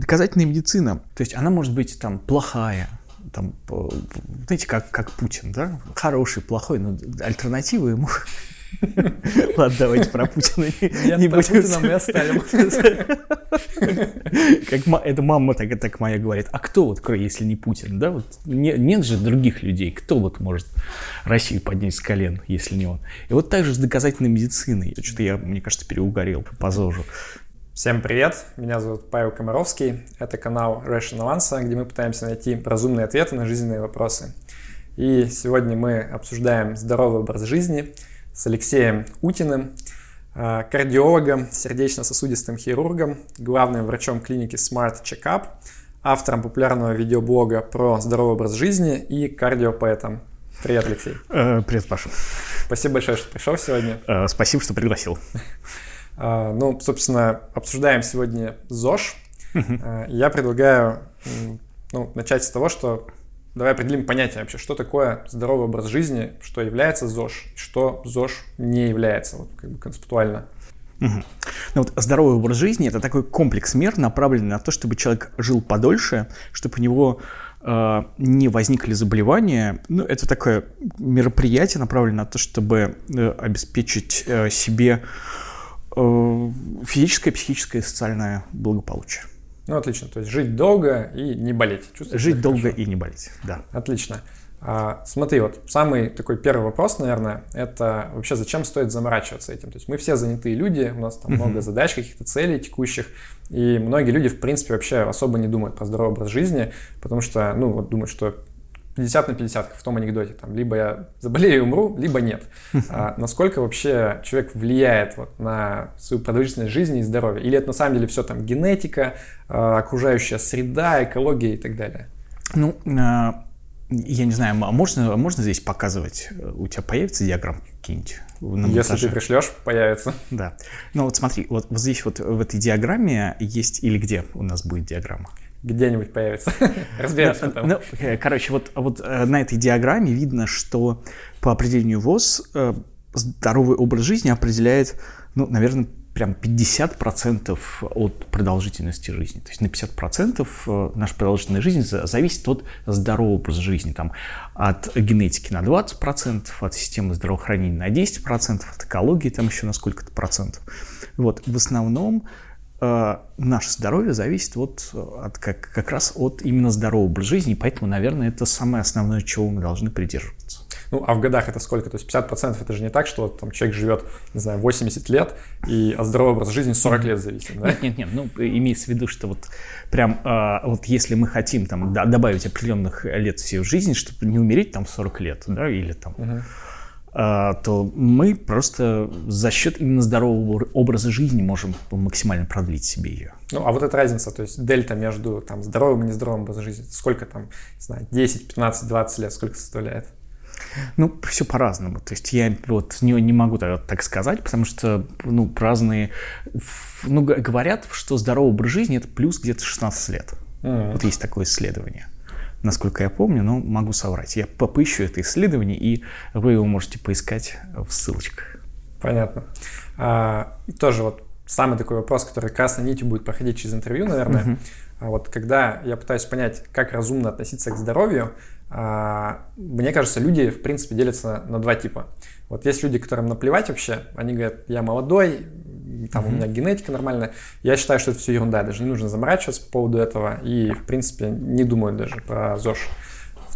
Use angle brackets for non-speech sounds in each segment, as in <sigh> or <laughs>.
Доказательная медицина, то есть она может быть там плохая, там, знаете, как, как Путин, да? Хороший, плохой, но альтернативы ему <laughs> Ладно, давайте про Путина не, будем. Путина мы оставим. <laughs> Как это мама так, так моя говорит. А кто вот, если не Путин, да? Вот нет же других людей. Кто вот может Россию поднять с колен, если не он? И вот так же с доказательной медициной. Что-то я, мне кажется, переугорел по ЗОЖу. Всем привет, меня зовут Павел Комаровский, это канал Rational Answer, где мы пытаемся найти разумные ответы на жизненные вопросы. И сегодня мы обсуждаем здоровый образ жизни – с Алексеем Утиным, э, кардиологом, сердечно-сосудистым хирургом, главным врачом клиники Smart Checkup, автором популярного видеоблога про здоровый образ жизни и кардиопоэтом. Привет, Алексей. Э, привет, Паша. Спасибо большое, что пришел сегодня. Э, спасибо, что пригласил. <laughs> Ну, собственно, обсуждаем сегодня ЗОЖ. Я предлагаю ну, начать с того, что Давай определим понятие вообще, что такое здоровый образ жизни, что является ЗОЖ, что ЗОЖ не является, вот как бы концептуально. Угу. Ну вот здоровый образ жизни – это такой комплекс мер, направленный на то, чтобы человек жил подольше, чтобы у него э, не возникли заболевания. Ну, это такое мероприятие, направленное на то, чтобы э, обеспечить э, себе э, физическое, психическое и социальное благополучие. Ну, отлично. То есть жить долго и не болеть. Чувствовать жить долго хорошо. и не болеть, да. Отлично. А, смотри, вот самый такой первый вопрос, наверное, это вообще зачем стоит заморачиваться этим? То есть мы все занятые люди, у нас там много задач, каких-то целей текущих, и многие люди, в принципе, вообще особо не думают про здоровый образ жизни, потому что, ну, вот думают, что 50 на 50, как в том анекдоте. Там, либо я заболею и умру, либо нет. А, насколько вообще человек влияет вот, на свою продолжительность жизни и здоровье? Или это на самом деле все там генетика, а, окружающая среда, экология и так далее? Ну, а, я не знаю, можно, можно здесь показывать? У тебя появится диаграмма какие-нибудь? Если ты пришлешь, появится. Да. Ну вот смотри, вот, вот здесь вот в этой диаграмме есть, или где у нас будет диаграмма? Где-нибудь появится. <laughs> Разберемся там. Ну, э, короче, вот, вот э, на этой диаграмме видно, что по определению ВОЗ э, здоровый образ жизни определяет, ну, наверное, прям 50% от продолжительности жизни. То есть на 50% наша продолжительность жизни зависит от здорового образа жизни. Там, от генетики на 20%, от системы здравоохранения на 10%, от экологии там еще на сколько-то процентов. Вот, в основном наше здоровье зависит от, от как, как раз от именно здорового образа жизни, поэтому, наверное, это самое основное, чего мы должны придерживаться. Ну, а в годах это сколько? То есть 50% это же не так, что там человек живет, не знаю, 80 лет, и от здорового образа жизни 40 лет зависит, да? Нет, нет, нет, ну, имеется в виду, что вот прям, э, вот если мы хотим там добавить определенных лет в жизни, чтобы не умереть там 40 лет, да, или там... Угу то мы просто за счет именно здорового образа жизни можем максимально продлить себе ее. Ну, а вот эта разница, то есть дельта между там, здоровым и нездоровым образом жизни, сколько там, не знаю, 10, 15, 20 лет, сколько составляет? Ну, все по-разному. То есть я вот не, не могу так, так сказать, потому что, ну, разные... Ну, говорят, что здоровый образ жизни – это плюс где-то 16 лет. Mm-hmm. Вот есть такое исследование насколько я помню, но могу соврать. Я поищу это исследование, и вы его можете поискать в ссылочках. Понятно. А, и тоже вот самый такой вопрос, который красной нитью будет проходить через интервью, наверное. Uh-huh. А вот когда я пытаюсь понять, как разумно относиться к здоровью, а, мне кажется, люди, в принципе, делятся на два типа. Вот есть люди, которым наплевать вообще, они говорят, я молодой, там mm-hmm. у меня генетика нормальная. Я считаю, что это все ерунда, даже не нужно заморачиваться по поводу этого и, в принципе, не думают даже про ЗОЖ.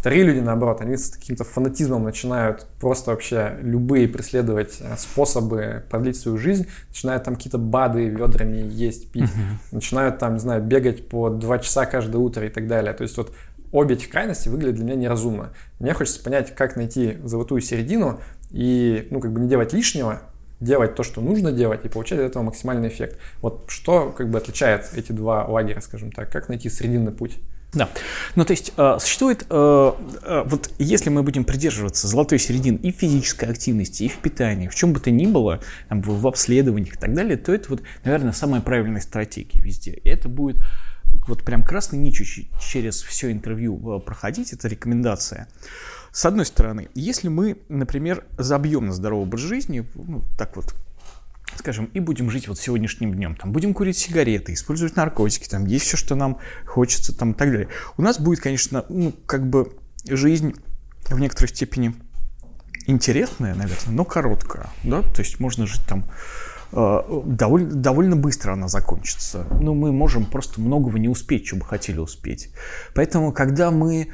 Вторые люди, наоборот, они с каким-то фанатизмом начинают просто вообще любые преследовать э, способы продлить свою жизнь, начинают там какие-то БАДы ведрами есть, пить, uh-huh. начинают там, не знаю, бегать по два часа каждое утро и так далее. То есть вот обе этих крайности выглядят для меня неразумно. Мне хочется понять, как найти золотую середину и, ну, как бы не делать лишнего, делать то, что нужно делать, и получать от этого максимальный эффект. Вот что как бы отличает эти два лагеря, скажем так, как найти срединный путь? Да. Ну, то есть э, существует, э, э, вот если мы будем придерживаться золотой середины и физической активности, и в питании, в чем бы то ни было, там, в, в обследованиях и так далее, то это вот, наверное, самая правильная стратегия везде. И это будет вот прям красной нитью через все интервью проходить, это рекомендация. С одной стороны, если мы, например, забьем на здоровый образ жизни, ну, так вот скажем, и будем жить вот сегодняшним днем, там, будем курить сигареты, использовать наркотики, там, есть все, что нам хочется, там, и так далее. У нас будет, конечно, ну, как бы жизнь в некоторой степени интересная, наверное, но короткая, да, то есть можно жить там э, довольно, довольно быстро она закончится. Но мы можем просто многого не успеть, что бы хотели успеть. Поэтому, когда мы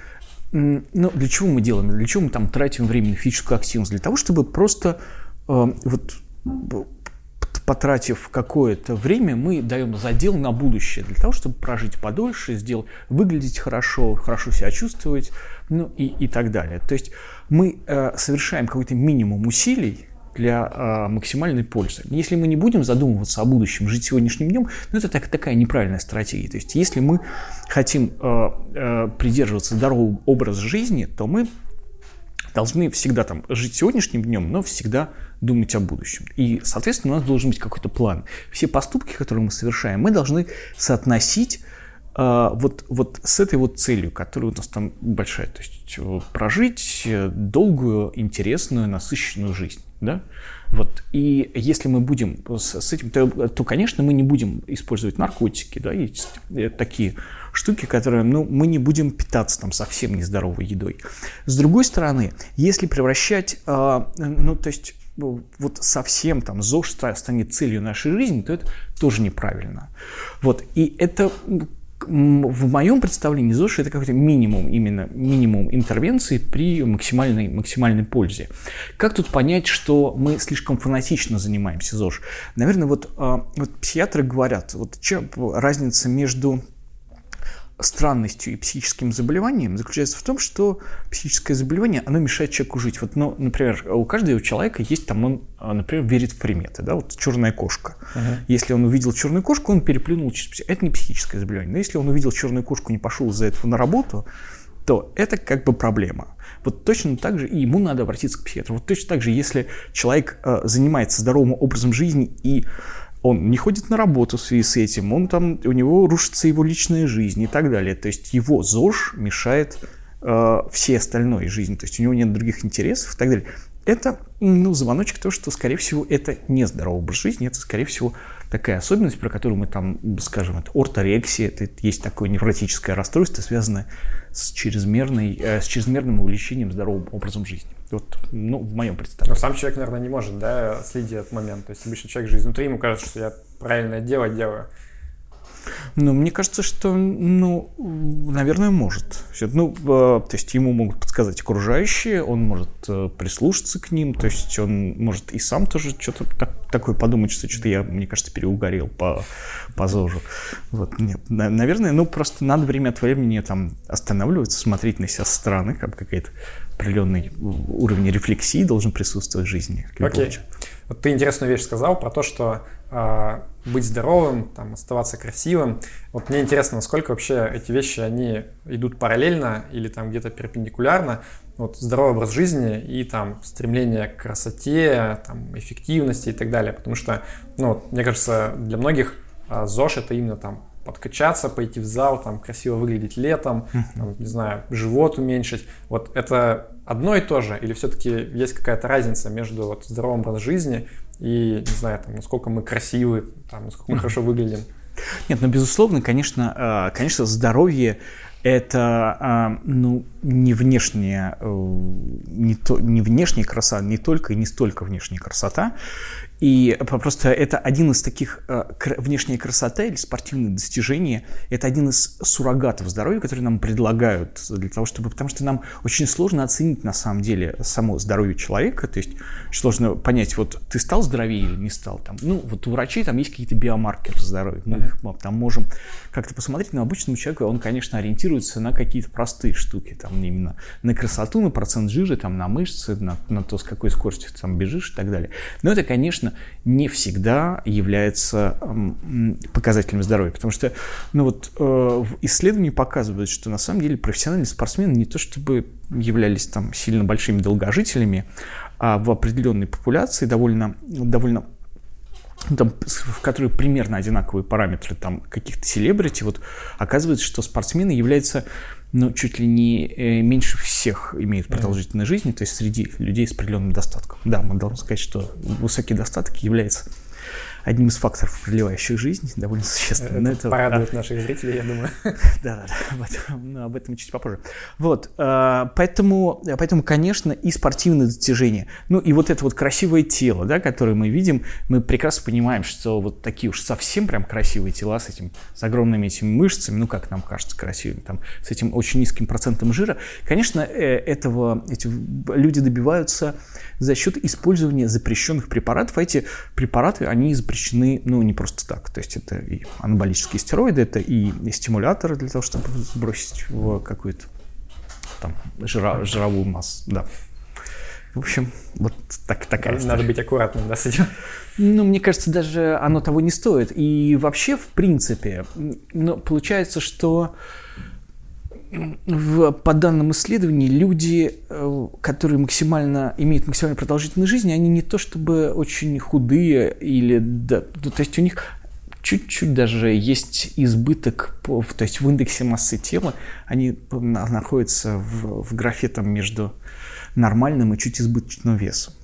ну, для чего мы делаем? Для чего мы там тратим время на физическую активность? Для того, чтобы просто э, вот потратив какое-то время, мы даем задел на будущее для того, чтобы прожить подольше, сделать, выглядеть хорошо, хорошо себя чувствовать, ну и, и так далее. То есть мы э, совершаем какой-то минимум усилий для э, максимальной пользы. Если мы не будем задумываться о будущем, жить сегодняшним днем, ну это так, такая неправильная стратегия. То есть если мы хотим э, э, придерживаться здорового образа жизни, то мы должны всегда там жить сегодняшним днем, но всегда думать о будущем. И, соответственно, у нас должен быть какой-то план. Все поступки, которые мы совершаем, мы должны соотносить вот, вот с этой вот целью, которая у нас там большая. То есть э, прожить долгую, интересную, насыщенную жизнь. Да? Вот. И если мы будем с, с этим, то, то, конечно, мы не будем использовать наркотики. Да? Есть э, такие штуки, которые ну, мы не будем питаться там совсем нездоровой едой. С другой стороны, если превращать, э, ну, то есть вот совсем там ЗОЖ станет целью нашей жизни, то это тоже неправильно. Вот. И это в моем представлении ЗОЖ это какой-то минимум, именно минимум интервенции при максимальной, максимальной пользе. Как тут понять, что мы слишком фанатично занимаемся ЗОЖ? Наверное, вот, а, вот психиатры говорят, вот чем разница между странностью и психическим заболеванием заключается в том, что психическое заболевание, оно мешает человеку жить. Вот, ну, например, у каждого человека есть там, он, а, например, верит в приметы, да, вот черная кошка. Uh-huh. Если он увидел черную кошку, он переплюнул через Это не психическое заболевание. Но если он увидел черную кошку, не пошел из-за этого на работу, то это как бы проблема. Вот точно так же и ему надо обратиться к психиатру. Вот точно так же, если человек э, занимается здоровым образом жизни и он не ходит на работу в связи с этим, он там, у него рушится его личная жизнь и так далее. То есть его ЗОЖ мешает э, всей остальной жизни, то есть у него нет других интересов и так далее. Это, ну, звоночек то, что, скорее всего, это не здоровый образ жизни, это, скорее всего, такая особенность, про которую мы там, скажем, это орторексия, это есть такое невротическое расстройство, связанное с, чрезмерной, э, с чрезмерным увлечением здоровым образом жизни. Вот, ну, в моем представлении. Но сам человек, наверное, не может, да, следить этот момент. То есть обычно человек же изнутри, ему кажется, что я правильное дело делаю. Ну, мне кажется, что, ну, наверное, может. Ну, э, то есть ему могут подсказать окружающие, он может э, прислушаться к ним, то есть он может и сам тоже что-то так, такое подумать, что что-то я, мне кажется, переугорел по, по ЗОЖу. Вот, нет, наверное, ну, просто надо время от времени там останавливаться, смотреть на себя со стороны, как какая-то определенный уровень рефлексии должен присутствовать в жизни. Окей. Okay. Вот ты интересную вещь сказал про то, что э, быть здоровым, там, оставаться красивым. Вот мне интересно, насколько вообще эти вещи, они идут параллельно или там где-то перпендикулярно. Вот здоровый образ жизни и там стремление к красоте, там, эффективности и так далее. Потому что, ну, мне кажется, для многих э, ЗОЖ это именно там подкачаться, пойти в зал, там красиво выглядеть летом, там, не знаю, живот уменьшить. Вот это одно и то же? Или все-таки есть какая-то разница между вот здоровым образом жизни и, не знаю, там, насколько мы красивы, там, насколько мы хорошо выглядим? Нет, ну, безусловно, конечно, а, конечно, здоровье это а, ну, не внешняя, э, не, то, не внешняя красота, не только и не столько внешняя красота, и просто это один из таких э, внешняя красота или спортивные достижения, это один из суррогатов здоровья, которые нам предлагают для того, чтобы, потому что нам очень сложно оценить на самом деле само здоровье человека, то есть сложно понять, вот ты стал здоровее или не стал, там, ну вот у врачей там есть какие-то биомаркеры здоровья, мы их там можем как-то посмотреть, но обычному человеку он, конечно, ориентируется на какие-то простые штуки, там именно на красоту, на процент жира, там на мышцы, на, на то, с какой скоростью ты там бежишь и так далее. Но это, конечно, конечно, не всегда является показателем здоровья, потому что ну вот, э, исследования показывают, что на самом деле профессиональные спортсмены не то чтобы являлись там сильно большими долгожителями, а в определенной популяции довольно, довольно там, в которой примерно одинаковые параметры там каких-то селебрити, вот оказывается, что спортсмены являются ну, чуть ли не э, меньше всех имеют продолжительность жизни, то есть среди людей с определенным достатком. Да, мы должны сказать, что высокий достаток является одним из факторов, продлевающих жизнь, довольно существенно. Это, это порадует да. наших зрителей, я думаю. <laughs> Да, да, да, об этом, ну, об этом чуть попозже. Вот, э, поэтому, поэтому, конечно, и спортивные достижения, ну и вот это вот красивое тело, да, которое мы видим, мы прекрасно понимаем, что вот такие уж совсем прям красивые тела с этим, с огромными этими мышцами, ну как нам кажется красивыми, там, с этим очень низким процентом жира, конечно, э, этого эти люди добиваются за счет использования запрещенных препаратов, а эти препараты, они запрещены, ну, не просто так. То есть это и анаболические стероиды, это и, стимуляторы для того, чтобы сбросить в какую-то там жира, жировую массу, да. В общем, вот так, такая Надо история. быть аккуратным, да, с этим? Ну, мне кажется, даже оно того не стоит. И вообще, в принципе, ну, получается, что в, по данным исследований, люди, э, которые максимально имеют максимально продолжительную жизнь, они не то чтобы очень худые или да, то есть у них чуть-чуть даже есть избыток, то есть в индексе массы тела они находятся в, в графе там между нормальным и чуть избыточным весом.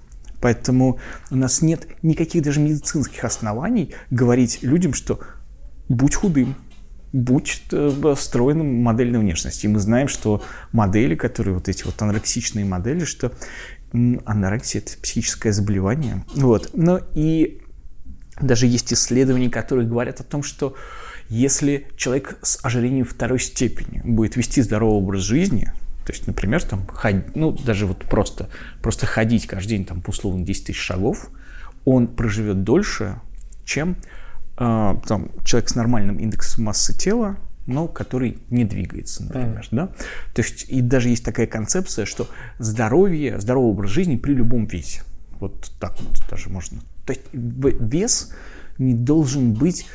Поэтому у нас нет никаких даже медицинских оснований говорить людям, что будь худым, будь э, стройным модельной внешности. И мы знаем, что модели, которые вот эти вот анорексичные модели, что анорексия – это психическое заболевание. Вот. Но и даже есть исследования, которые говорят о том, что если человек с ожирением второй степени будет вести здоровый образ жизни, то есть, например, там, ходить, ну, даже вот просто, просто ходить каждый день, там, условно, 10 тысяч шагов, он проживет дольше, чем э, там, человек с нормальным индексом массы тела, но который не двигается, например. Mm. Да? То есть и даже есть такая концепция, что здоровье, здоровый образ жизни при любом весе. Вот так вот даже можно. То есть вес не должен быть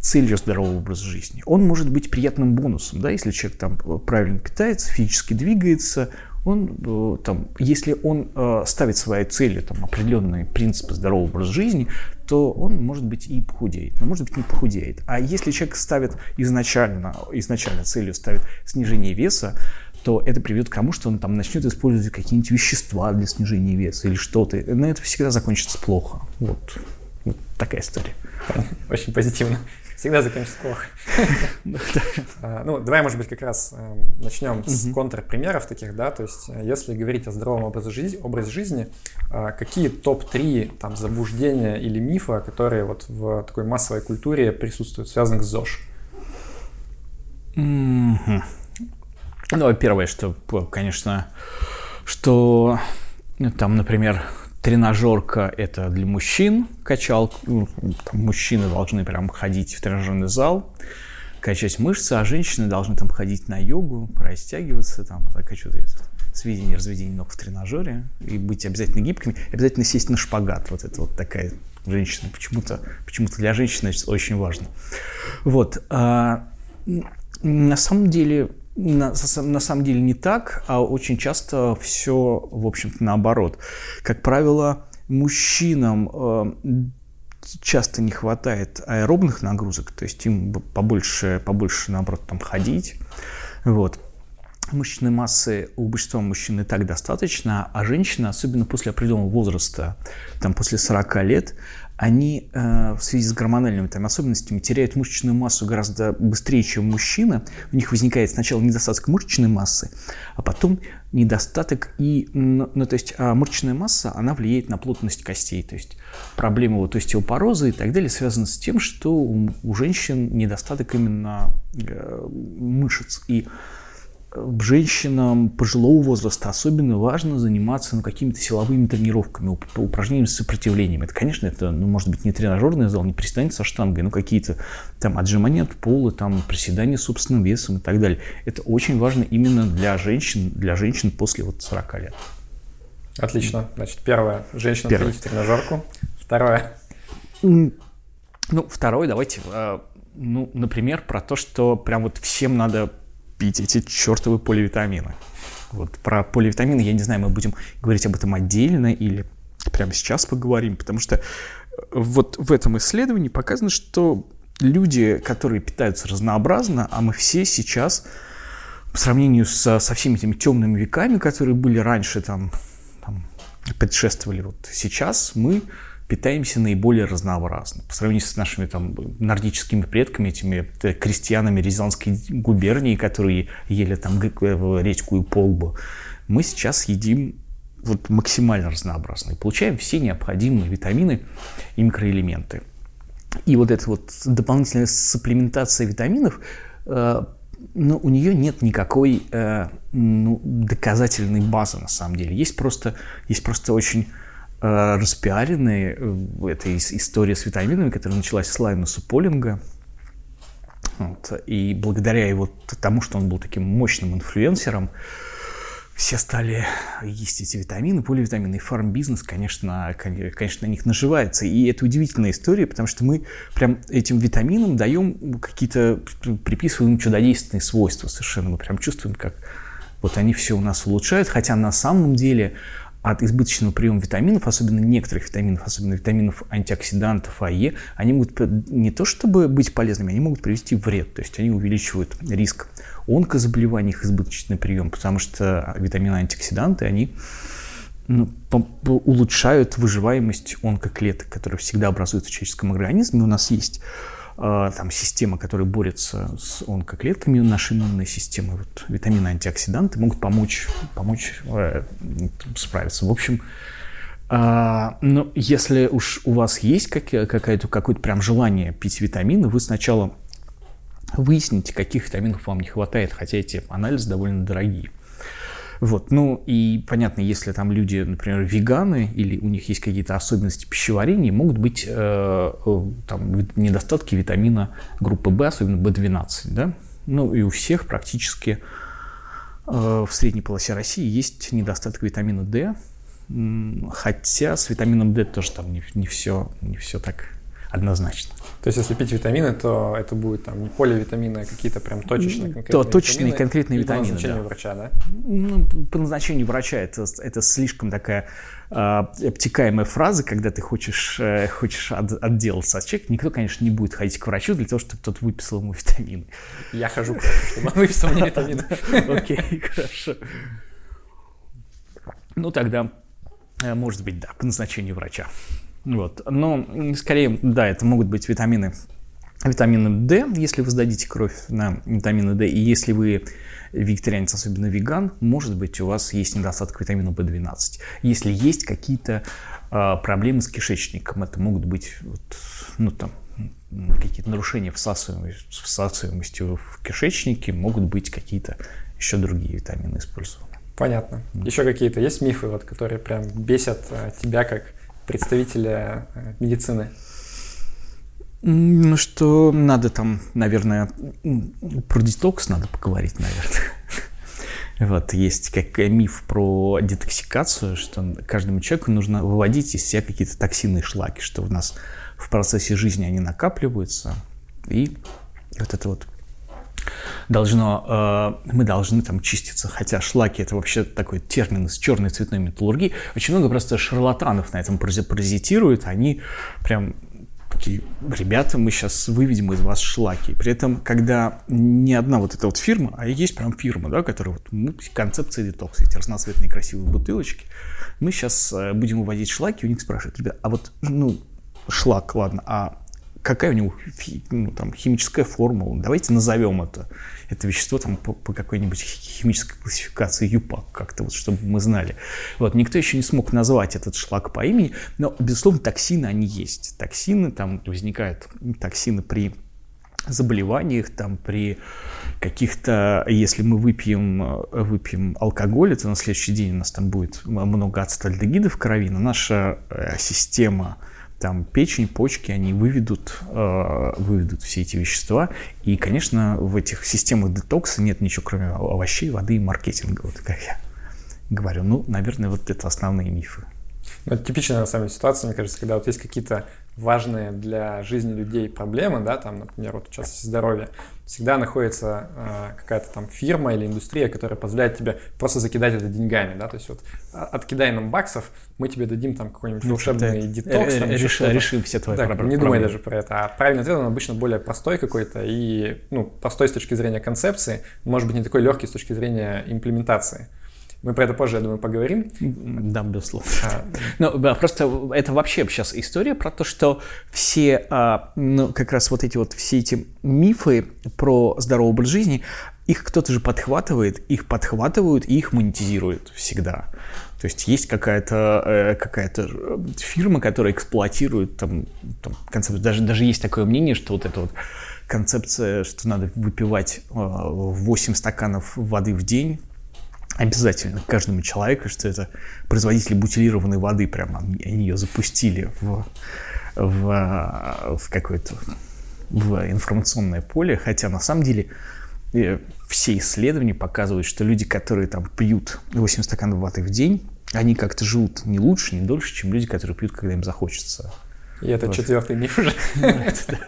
целью здорового образа жизни. Он может быть приятным бонусом, да, если человек там правильно питается, физически двигается, он, э, там, если он э, ставит своей целью там, определенные принципы здорового образа жизни, то он, может быть, и похудеет, но, может быть, не похудеет. А если человек ставит изначально, изначально целью ставит снижение веса, то это приведет к тому, что он там начнет использовать какие-нибудь вещества для снижения веса или что-то. Но это всегда закончится плохо. Вот, вот такая история. Очень позитивно. Всегда закончится плохо. <laughs> А, ну, давай, может быть, как раз эм, начнем с контрпримеров таких, да, то есть э, если говорить о здоровом образе жизни, образе жизни а, какие топ-3 там заблуждения или мифа, которые вот в такой массовой культуре присутствуют, связанных с ЗОЖ? Ну, первое, что, конечно, что ну, там, например, тренажерка это для мужчин, качал, ну, мужчины должны прям ходить в тренажерный зал, качать мышцы, а женщины должны там ходить на йогу, растягиваться, там, закачивать сведения разведения ног в тренажере и быть обязательно гибкими, обязательно сесть на шпагат. Вот это вот такая женщина. Почему-то почему для женщины это очень важно. Вот. А, на самом деле на, на самом деле не так, а очень часто все, в общем-то, наоборот. Как правило, мужчинам э, часто не хватает аэробных нагрузок, то есть им побольше, побольше наоборот, там ходить. Вот. Мышечной массы у большинства мужчин и так достаточно, а женщины, особенно после определенного возраста, там после 40 лет, они э, в связи с гормональными там, особенностями теряют мышечную массу гораздо быстрее, чем мужчина. У них возникает сначала недостаток мышечной массы, а потом недостаток и... Ну, ну то есть а мышечная масса, она влияет на плотность костей. То есть проблемы вот остеопороза и так далее связаны с тем, что у, у женщин недостаток именно э, мышц. И женщинам пожилого возраста особенно важно заниматься ну, какими-то силовыми тренировками, упражнениями с сопротивлением. Это, конечно, это, ну, может быть, не тренажерный зал, не приседания со штангой, но какие-то там отжимания от пола, там приседания с собственным весом и так далее. Это очень важно именно для женщин, для женщин после вот 40 лет. Отлично. Значит, первое, женщина первое. в тренажерку. Второе. Ну, второе, давайте, а, ну, например, про то, что прям вот всем надо пить эти чертовы поливитамины. Вот про поливитамины, я не знаю, мы будем говорить об этом отдельно или прямо сейчас поговорим, потому что э, вот в этом исследовании показано, что люди, которые питаются разнообразно, а мы все сейчас по сравнению со, со всеми этими темными веками, которые были раньше, там, там предшествовали вот сейчас, мы питаемся наиболее разнообразно. По сравнению с нашими там нордическими предками, этими э, крестьянами Рязанской губернии, которые ели там э, редьку и полбу, мы сейчас едим вот максимально разнообразно и получаем все необходимые витамины и микроэлементы. И вот эта вот дополнительная сапплементация витаминов, э, ну, у нее нет никакой э, ну, доказательной базы на самом деле. Есть просто, есть просто очень распиаренные в этой истории с витаминами, которая началась с Лайнуса Полинга. Вот. И благодаря его тому, что он был таким мощным инфлюенсером, все стали есть эти витамины, поливитамины. И фарм-бизнес, конечно, конечно, на них наживается. И это удивительная история, потому что мы прям этим витаминам даем какие-то, приписываем чудодейственные свойства совершенно. Мы прям чувствуем, как вот они все у нас улучшают, хотя на самом деле от избыточного приема витаминов, особенно некоторых витаминов, особенно витаминов антиоксидантов АЕ, они могут не то чтобы быть полезными, они могут привести вред. То есть они увеличивают риск онкозаболеваний, их избыточный прием, потому что витамины антиоксиданты, они ну, улучшают выживаемость онкоклеток, которые всегда образуются в человеческом организме. У нас есть там система, которая борется с онкоклетками, наша иммунная система, вот, витамины, антиоксиданты могут помочь, помочь э, справиться. В общем, э, ну, если уж у вас есть какое-то, какое-то прям желание пить витамины, вы сначала выясните, каких витаминов вам не хватает, хотя эти анализы довольно дорогие. Вот, ну и понятно, если там люди, например, веганы или у них есть какие-то особенности пищеварения, могут быть э, э там недостатки витамина группы В, особенно В12, да. Ну и у всех практически э, в средней полосе России есть недостаток витамина D, хотя с витамином D тоже там не, не все, не все так однозначно. То есть, если пить витамины, то это будет там не поливитамины, а какие-то прям точечные конкретные То, точечные витамины, конкретные витамины, по назначению да. врача, да? Ну, по назначению врача это, это слишком такая э, обтекаемая фраза, когда ты хочешь, э, хочешь от, отделаться от человека. Никто, конечно, не будет ходить к врачу для того, чтобы тот выписал ему витамины. Я хожу к врачу, чтобы он выписал мне витамины. <laughs> Окей, хорошо. Ну, тогда, э, может быть, да, по назначению врача. Вот. Но скорее, да, это могут быть витамины витамина D, если вы сдадите кровь на витамины D, и если вы вегетарианец, особенно веган, может быть, у вас есть недостаток витамина B12. Если есть какие-то э, проблемы с кишечником, это могут быть вот, ну, там, какие-то нарушения всасываемости, всасываемости в кишечнике, могут быть какие-то еще другие витамины использованы. Понятно. Еще какие-то есть мифы, вот, которые прям бесят э, тебя как представителя э, медицины? Ну, что надо там, наверное, про детокс надо поговорить, наверное. <laughs> Вот, есть как миф про детоксикацию, что каждому человеку нужно выводить из себя какие-то токсины и шлаки, что у нас в процессе жизни они накапливаются, и вот это вот должно, э, мы должны там чиститься, хотя шлаки это вообще такой термин из черной цветной металлургии. Очень много просто шарлатанов на этом паразитируют, они прям такие, ребята, мы сейчас выведем из вас шлаки. При этом, когда не одна вот эта вот фирма, а есть прям фирма, да, которая вот, ну, концепция детокса, эти разноцветные красивые бутылочки, мы сейчас э, будем выводить шлаки, у них спрашивают, ребят, а вот, ну, шлак, ладно, а какая у него ну, там, химическая формула. Давайте назовем это, это вещество там, по, по какой-нибудь химической классификации ЮПАК, как-то вот, чтобы мы знали. Вот, никто еще не смог назвать этот шлак по имени, но, безусловно, токсины, они есть. Токсины, там возникают токсины при заболеваниях, там при каких-то, если мы выпьем, выпьем алкоголь, то на следующий день у нас там будет много ацетальдегида в крови, но наша э, система там печень, почки, они выведут, э, выведут все эти вещества. И, конечно, в этих системах детокса нет ничего, кроме овощей, воды и маркетинга, вот как я говорю. Ну, наверное, вот это основные мифы. Ну, это типичная, на самом деле, ситуация, мне кажется, когда вот есть какие-то важные для жизни людей проблемы, да, там, например, вот частности здоровье, всегда находится э, какая-то там фирма или индустрия, которая позволяет тебе просто закидать это деньгами, да, то есть вот а, откидай нам баксов, мы тебе дадим там какой-нибудь ну, волшебный это, детокс. Там, решим все твои да, проблемы. Не думай даже про это. А правильный ответ, он обычно более простой какой-то и, ну, простой с точки зрения концепции, может быть, не такой легкий с точки зрения имплементации. Мы про это позже, я думаю, поговорим. Да, безусловно. А... <laughs> Ну, да, просто это вообще сейчас история про то, что все, а, ну, как раз вот эти вот все эти мифы про здоровый образ жизни, их кто-то же подхватывает, их подхватывают и их монетизируют всегда. То есть есть какая-то э, какая фирма, которая эксплуатирует там, там концепцию. Даже, даже есть такое мнение, что вот это вот концепция, что надо выпивать 8 э, стаканов воды в день, обязательно каждому человеку, что это производители бутилированной воды, прямо они ее запустили в, в, в какое-то в информационное поле, хотя на самом деле э, все исследования показывают, что люди, которые там пьют 8 стаканов воды в день, они как-то живут не лучше, не дольше, чем люди, которые пьют, когда им захочется. И это вот. четвертый миф уже. <laughs>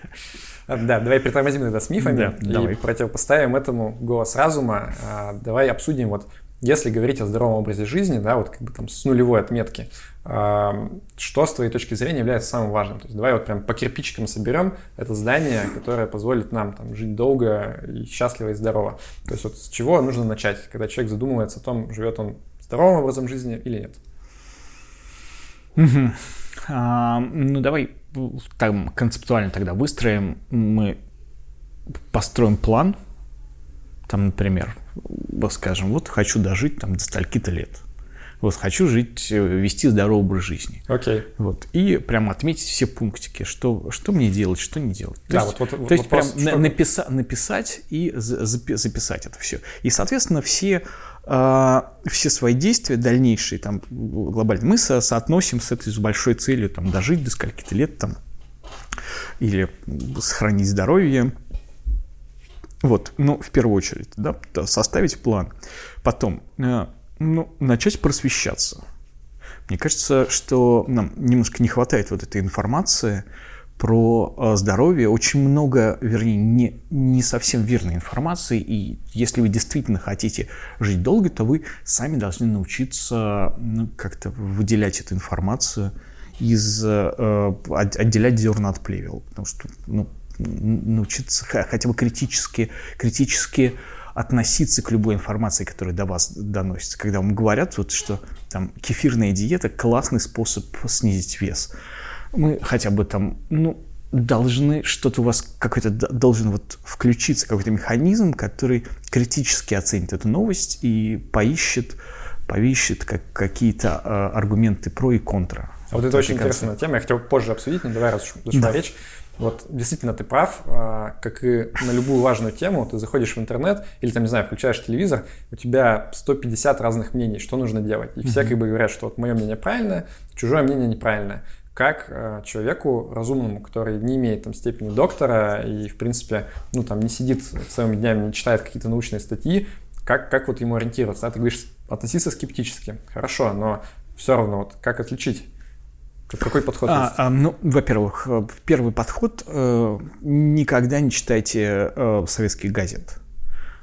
Да, давай притормозим тогда с мифами и противопоставим этому голос разума. А, давай обсудим вот если говорить о здоровом образе жизни, да, вот как бы там с нулевой отметки, что с твоей точки зрения является самым важным? То есть давай вот прям по кирпичикам соберем это здание, которое позволит нам там жить долго и счастливо и здорово. То есть вот с чего нужно начать, когда человек задумывается о том, живет он здоровым образом жизни или нет? А, ну давай там концептуально тогда выстроим, мы построим план, там, например, скажем, вот хочу дожить там до стольки-то лет. Вот хочу жить, э, вести здоровый образ жизни. Окей. Okay. Вот. И прям отметить все пунктики, что, что мне делать, что не делать. То да, есть, вот, вот, то есть прям что... написа, написать и записать это все. И, соответственно, все, э, все свои действия дальнейшие, там, глобально, мы со, соотносим с этой с большой целью, там, дожить до скольки-то лет, там, или сохранить здоровье, вот, ну, в первую очередь, да, составить план. Потом, э, ну, начать просвещаться. Мне кажется, что нам немножко не хватает вот этой информации про э, здоровье. Очень много, вернее, не, не совсем верной информации. И если вы действительно хотите жить долго, то вы сами должны научиться ну, как-то выделять эту информацию из э, отделять зерна от плевел. Потому что ну, научиться хотя бы критически, критически относиться к любой информации, которая до вас доносится. Когда вам говорят, вот, что там кефирная диета – классный способ снизить вес. Мы хотя бы там, ну, должны, что-то у вас какой-то должен вот включиться какой-то механизм, который критически оценит эту новость и поищет, поищет как, какие-то э, аргументы про и контра. А вот, вот это очень интересная тема, я хотел позже обсудить, но давай, раз уж да. речь. Вот действительно ты прав, а, как и на любую важную тему, ты заходишь в интернет или там, не знаю, включаешь телевизор, у тебя 150 разных мнений, что нужно делать. И все как бы говорят, что вот мое мнение правильное, чужое мнение неправильное. Как э, человеку разумному, который не имеет там степени доктора и, в принципе, ну там не сидит целыми днями, не читает какие-то научные статьи, как, как вот ему ориентироваться? Да? Ты говоришь, относиться скептически. Хорошо, но все равно вот как отличить какой подход а, А, ну, во-первых, э, первый подход э, никогда не читайте э, советских газет.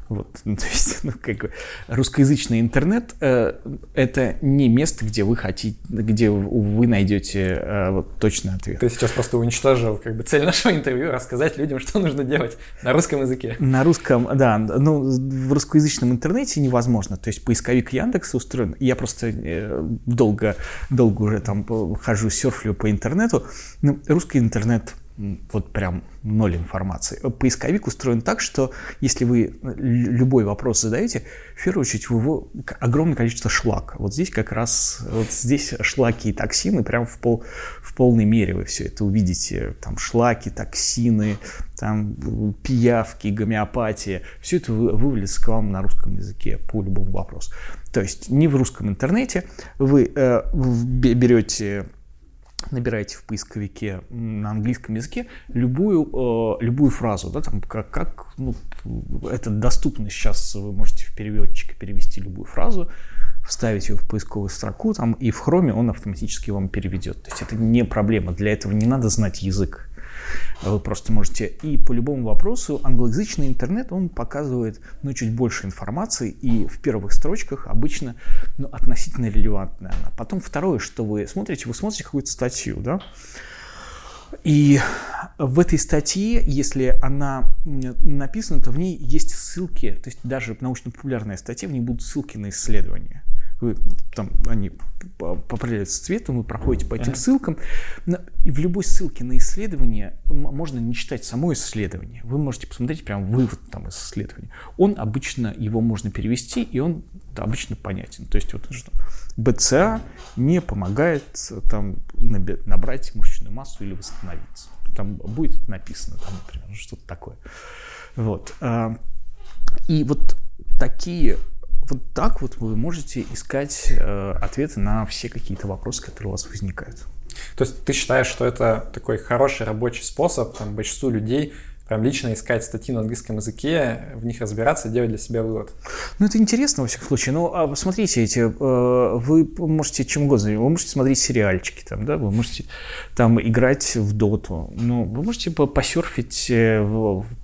Вот, <laughs> то есть, ну, как бы, русскоязычный интернет э, это не место, где вы хотите, где вы найдете э, вот точный ответ. Ты сейчас просто уничтожил как бы цель нашего интервью рассказать людям, что нужно делать на русском языке. На русском, да, ну в русскоязычном интернете невозможно. То есть поисковик Яндекса устроен. Я просто э, долго, долго уже там хожу серфлю по интернету. Ну, русский интернет вот прям ноль информации. Поисковик устроен так, что если вы любой вопрос задаете, в первую очередь в его огромное количество шлак. Вот здесь как раз, вот здесь шлаки и токсины прям в, пол, в полной мере вы все это увидите. Там шлаки, токсины, там пиявки, гомеопатия. Все это вывалится к вам на русском языке по любому вопросу. То есть не в русском интернете вы э, берете набираете в поисковике на английском языке любую, э, любую фразу, да, там, как, как ну, это доступно сейчас, вы можете в переводчике перевести любую фразу, вставить ее в поисковую строку, там, и в хроме он автоматически вам переведет. То есть это не проблема, для этого не надо знать язык. Вы просто можете... И по любому вопросу англоязычный интернет, он показывает ну, чуть больше информации, и в первых строчках обычно ну, относительно релевантная она. Потом второе, что вы смотрите, вы смотрите какую-то статью, да, и в этой статье, если она написана, то в ней есть ссылки, то есть даже научно-популярная статья, в ней будут ссылки на исследования. Вы, там, они определяются цветом, вы проходите по этим ссылкам. И в любой ссылке на исследование можно не читать само исследование. Вы можете посмотреть прям вывод там из исследования. Он обычно, его можно перевести, и он обычно понятен. То есть вот что БЦА не помогает там набрать мышечную массу или восстановиться. Там будет написано, там, например, что-то такое. Вот. А, и вот такие вот так вот вы можете искать э, ответы на все какие-то вопросы, которые у вас возникают. То есть ты считаешь, что это такой хороший рабочий способ там, большинству людей прям лично искать статьи на английском языке, в них разбираться, делать для себя вывод. Ну, это интересно, во всяком случае. Ну, а смотрите, эти, э, вы можете чем угодно, вы можете смотреть сериальчики, там, да, вы можете там играть в доту, ну, вы можете посерфить э,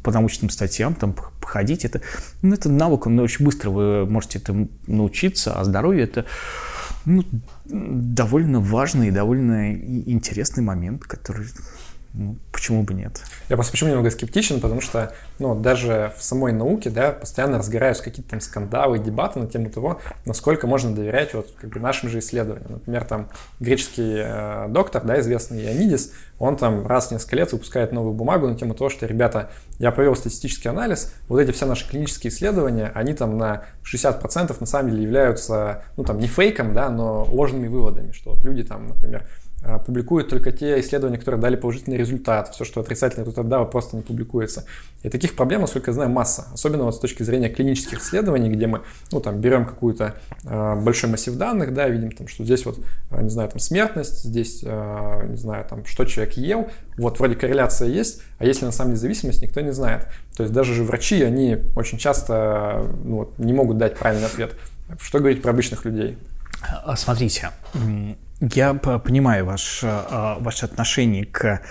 по научным статьям, там, походить, это, ну, это навык, он очень быстро вы можете этому научиться, а здоровье это ну, довольно важный и довольно интересный момент, который ну, почему бы нет? Я просто почему немного скептичен, потому что ну, даже в самой науке да, постоянно разгораются какие-то там скандалы, дебаты на тему того, насколько можно доверять вот, как бы нашим же исследованиям. Например, там греческий э, доктор, да, известный Ионидис, он там раз в несколько лет выпускает новую бумагу на тему того, что, ребята, я провел статистический анализ, вот эти все наши клинические исследования, они там на 60% на самом деле являются, ну там не фейком, да, но ложными выводами, что вот люди там, например, публикуют только те исследования, которые дали положительный результат. Все, что отрицательный результат дало, просто не публикуется. И таких проблем, насколько я знаю, масса. Особенно вот с точки зрения клинических исследований, где мы ну, там, берем какую-то э, большой массив данных, да, видим, там, что здесь вот, не знаю, там смертность, здесь, э, не знаю, там, что человек ел, вот вроде корреляция есть, а если на самом деле зависимость, никто не знает. То есть даже же врачи, они очень часто ну, вот, не могут дать правильный ответ. Что говорить про обычных людей? А, смотрите, я понимаю ваш, а, ваше отношение к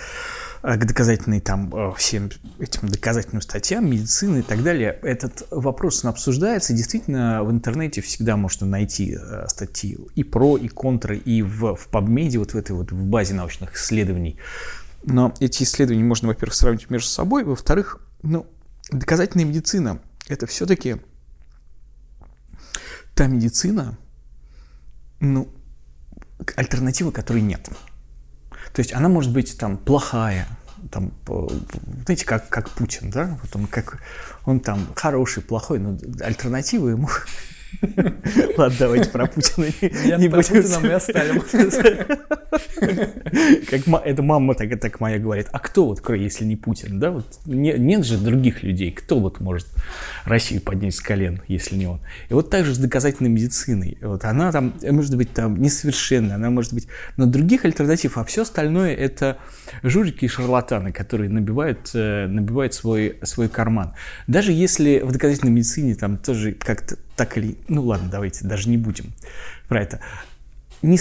к доказательной там всем этим доказательным статьям, медицины и так далее. Этот вопрос обсуждается. Действительно, в интернете всегда можно найти статьи и про, и контры, и в, в PubMed, вот в этой вот в базе научных исследований. Но эти исследования можно, во-первых, сравнить между собой, во-вторых, ну, доказательная медицина – это все-таки та медицина, ну, альтернативы, которой нет. То есть она может быть там плохая, там, знаете, как, как Путин, да, вот он как, он там хороший, плохой, но альтернативы ему <laughs> <laughs> Ладно, давайте про Путина не, будем. Путина мы оставим. Как это мама так, так моя говорит. А кто вот, если не Путин, да? Вот не, нет же других людей. Кто вот может Россию поднять с колен, если не он? И вот так же с доказательной медициной. Вот она там, может быть, там несовершенная, она может быть... Но других альтернатив, а все остальное это жулики и шарлатаны, которые набивают, э, набивают свой, свой карман. Даже если в доказательной медицине там тоже как-то так или... Ну ладно, давайте даже не будем про это. Не,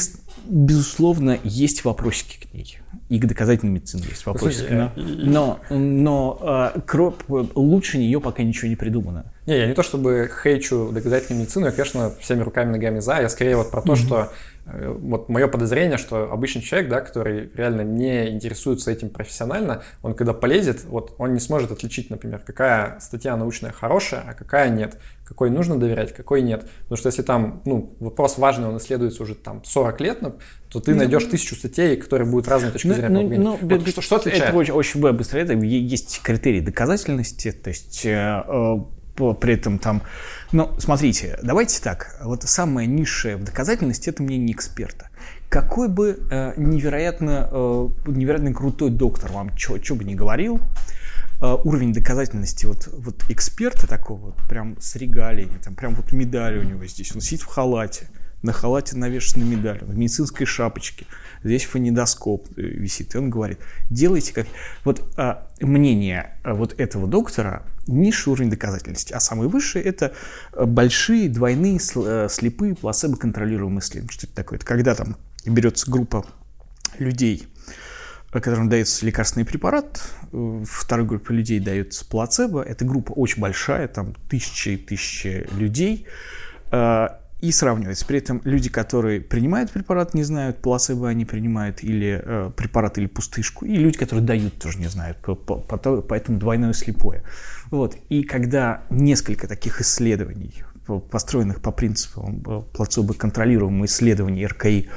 безусловно, есть вопросики к ней. И к доказательной медицине есть вопросики. Слушайте, но, но, но э, кроп, лучше нее пока ничего не придумано. Не, я не то чтобы хейчу доказательную медицину, я, конечно, всеми руками ногами за. Я скорее вот про то, mm-hmm. что Э, вот мое подозрение, что обычный человек, да, который реально не интересуется этим профессионально, он когда полезет, вот он не сможет отличить, например, какая статья научная хорошая, а какая нет, какой нужно доверять, какой нет. Потому что если там, ну, вопрос важный, он исследуется уже там 40 лет, то ты ну, найдешь тысячу статей, которые будут разные точки ну, зрения. Ну, ну, вот, что, что отличает? Это очень, очень быстро. Это есть критерии доказательности, то есть э, э, при этом там но смотрите, давайте так. Вот самое низшее в доказательности – это мнение эксперта. Какой бы э, невероятно, э, невероятно крутой доктор вам что бы ни говорил, э, уровень доказательности вот, вот эксперта такого, вот, прям с регалиями, там прям вот медаль у него здесь, он сидит в халате, на халате навешена медаль, в медицинской шапочке, здесь фонидоскоп э, висит, и он говорит, делайте как... Вот а, мнение а, вот этого доктора низший уровень доказательности, а самый высший это большие двойные э, слепые плацебо-контролируемые исследования. Что это такое? Это когда там берется группа людей, которым дается лекарственный препарат, э, второй группе людей дается плацебо. Эта группа очень большая, там тысячи и тысячи людей и сравнивается. При этом люди, которые принимают препарат, не знают, плацебо они принимают или э, препарат, или пустышку, и люди, которые дают, тоже не знают, поэтому двойное слепое. Вот. И когда несколько таких исследований построенных по принципу э, плацебо-контролируемого исследования РКИ,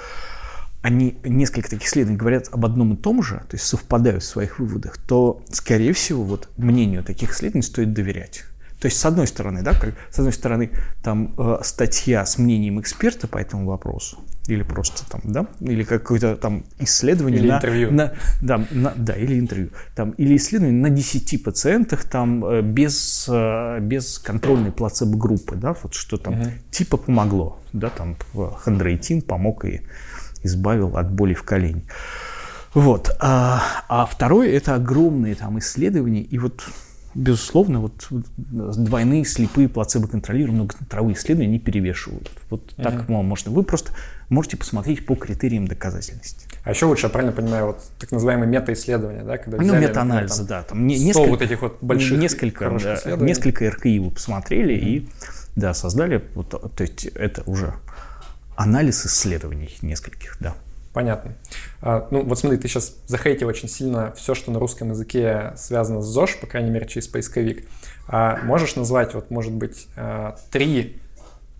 они несколько таких исследований говорят об одном и том же, то есть совпадают в своих выводах, то, скорее всего, вот мнению таких исследований стоит доверять. То есть, с одной стороны, да, как, с одной стороны, там э, статья с мнением эксперта по этому вопросу, или просто там, да, или какое-то там исследование или на, интервью. На, да, на, да, или интервью, там, или исследование на 10 пациентах там э, без, э, без контрольной плацебо-группы, да, вот что там угу. типа помогло, да, там хондроитин помог и избавил от боли в колене. Вот. А, а второе – это огромные там исследования, и вот безусловно, вот двойные слепые плацебо-контролируемые многоцентровые исследования не перевешивают. Вот mm-hmm. так можно. Вы просто можете посмотреть по критериям доказательности. А еще лучше, я правильно понимаю, вот так называемые мета-исследования, да, когда ну, мета-анализы, да, там несколько, вот этих вот больших несколько, да, несколько РКИ вы посмотрели mm-hmm. и, да, создали, вот, то есть это уже анализ исследований нескольких, да. Понятно. А, ну, вот смотри, ты сейчас захейтил очень сильно все, что на русском языке связано с ЗОЖ, по крайней мере, через поисковик. А можешь назвать, вот, может быть, а, три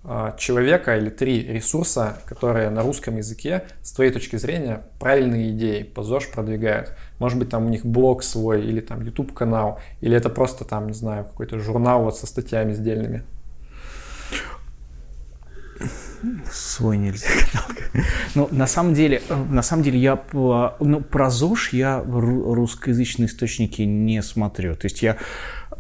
а, человека или три ресурса, которые на русском языке, с твоей точки зрения, правильные идеи по ЗОЖ продвигают? Может быть, там у них блог свой, или там YouTube-канал, или это просто там, не знаю, какой-то журнал вот со статьями сдельными? Свой нельзя <laughs> Ну, на самом деле, э, на самом деле я ну, про ЗОЖ я русскоязычные источники не смотрю. То есть я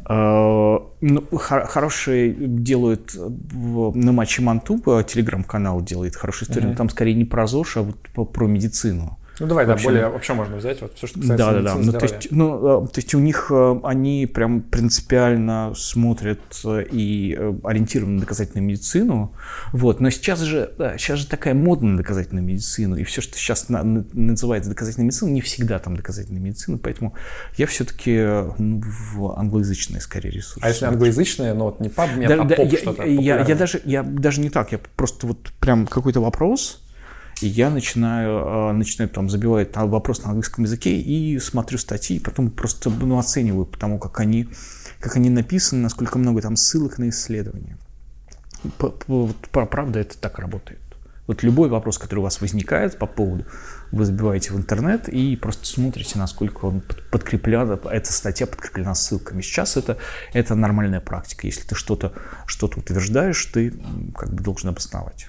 э, ну, хорошие делают на матче Манту, телеграм-канал делает хорошую историю, mm-hmm. но там скорее не про ЗОЖ, а вот про медицину. Ну давай, да, более вообще можно взять вот все, что касается Да, да, да. Ну, то есть, ну, э, то есть у них э, они прям принципиально смотрят э, и ориентированы на доказательную медицину. Вот. Но сейчас же, да, сейчас же такая мода на доказательную медицину, и все, что сейчас на, называется доказательной медициной, не всегда там доказательная медицина, поэтому я все-таки ну, в англоязычные скорее ресурсы. А если англоязычные, ну вот не PubMed, да, а да, я, что-то я, я, даже, я даже не так, я просто вот прям какой-то вопрос, и я начинаю, а, начинаю там забивать вопрос на английском языке и смотрю статьи, и потом просто ну, оцениваю потому, как они, как они написаны, насколько много там ссылок на исследования. Правда, это так работает. Вот любой вопрос, который у вас возникает по поводу, вы забиваете в интернет и просто смотрите, насколько он подкреплен, эта статья подкреплена ссылками. Сейчас это, это нормальная практика. Если ты что-то что утверждаешь, ты как бы должен обосновать.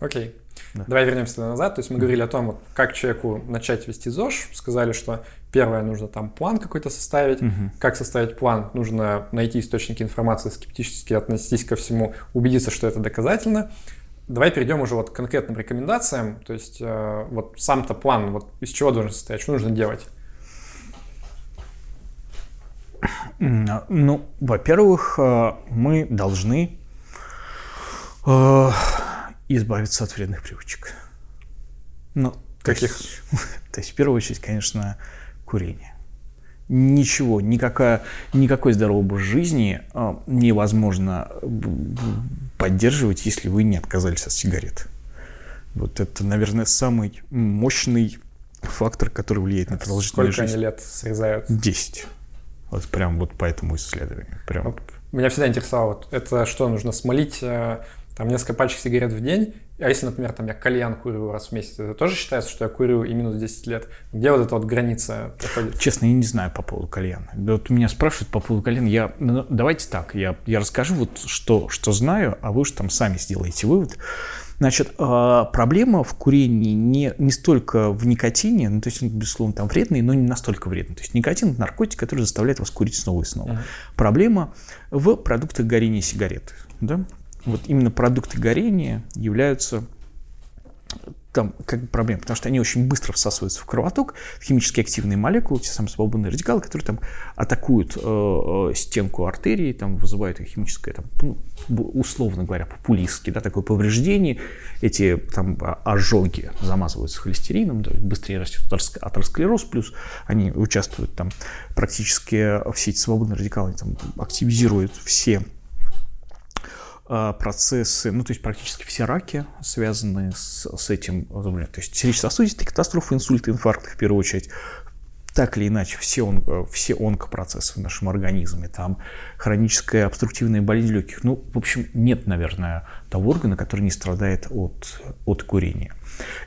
Окей. Okay. Да. Давай вернемся назад. То есть мы говорили о том, вот, как человеку начать вести ЗОЖ. Сказали, что первое, нужно там план какой-то составить. Угу. Как составить план? Нужно найти источники информации, скептически относиться ко всему, убедиться, что это доказательно. Давай перейдем уже вот к конкретным рекомендациям. То есть э, вот сам-то план, вот из чего должен состоять, что нужно делать? Ну, во-первых, э, мы должны э, и избавиться от вредных привычек. Ну, Каких? То есть, <laughs> то есть, в первую очередь, конечно, курение. Ничего, никакая, никакой здоровый образ жизни э, невозможно поддерживать, если вы не отказались от сигарет. Вот это, наверное, самый мощный фактор, который влияет на продолжительность жизни. Сколько они лет срезают? Десять. Вот прям вот по этому исследованию. Прям. Меня всегда интересовало, это что, нужно смолить э, там несколько пачек сигарет в день, а если, например, там я кальян курю раз в месяц, это тоже считается, что я курю и минус 10 лет? Где вот эта вот граница проходит? Честно, я не знаю по поводу кальяна. Вот меня спрашивают по поводу кальяна. Я, ну, давайте так, я, я расскажу вот что, что знаю, а вы уж там сами сделаете вывод. Значит, а, проблема в курении не, не столько в никотине, ну, то есть, безусловно, там вредный, но не настолько вредный. То есть никотин – это наркотик, который заставляет вас курить снова и снова. Uh-huh. Проблема в продуктах горения сигареты. Да? Вот именно продукты горения являются там как бы проблема, потому что они очень быстро всасываются в кровоток, химически активные молекулы, те самые свободные радикалы, которые там атакуют э, э стенку артерии, там вызывают их химическое, там, ну, условно говоря, популистски, да, такое повреждение, эти там ожоги замазываются холестерином, да, быстрее растет атеросклероз, плюс они участвуют там практически все эти свободные радикалы там активизируют все а, процессы, ну, то есть практически все раки связаны с, с этим заболеванием. То есть сердечно-сосудистые катастрофы, инсульты, инфаркты в первую очередь, так или иначе все, он, все онкопроцессы в нашем организме, там хроническая обструктивная болезнь легких. Ну, в общем, нет, наверное, того органа, который не страдает от, от курения.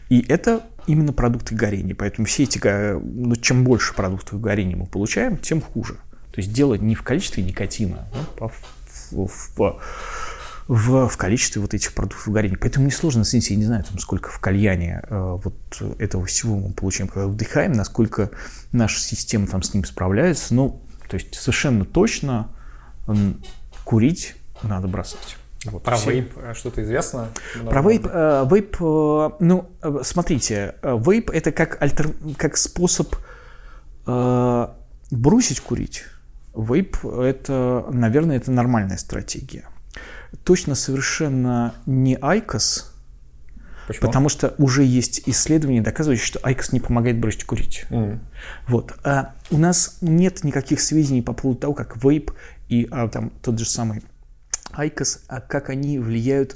И это именно продукты горения. Поэтому все эти, ну, чем больше продуктов горения мы получаем, тем хуже. То есть дело не в количестве никотина, а в, в, в, в количестве вот этих продуктов горения. Поэтому несложно оценить, я не знаю, там, сколько в кальяне э, вот этого всего мы получаем, когда вдыхаем, насколько наша система там с ним справляется. Ну, то есть совершенно точно э, курить надо бросать. Вот. Про вейп э, что-то известно? Про вейп, э, вейп, э, ну, э, смотрите, э, вейп это как, альтер, как способ э, бросить курить. Вейп это, наверное, это нормальная стратегия точно совершенно не Айкос, Почему? Потому что уже есть исследования, доказывающие, что Айкос не помогает бросить курить. Mm. Вот. А у нас нет никаких сведений по поводу того, как вейп и а, там тот же самый Айкос, а как они влияют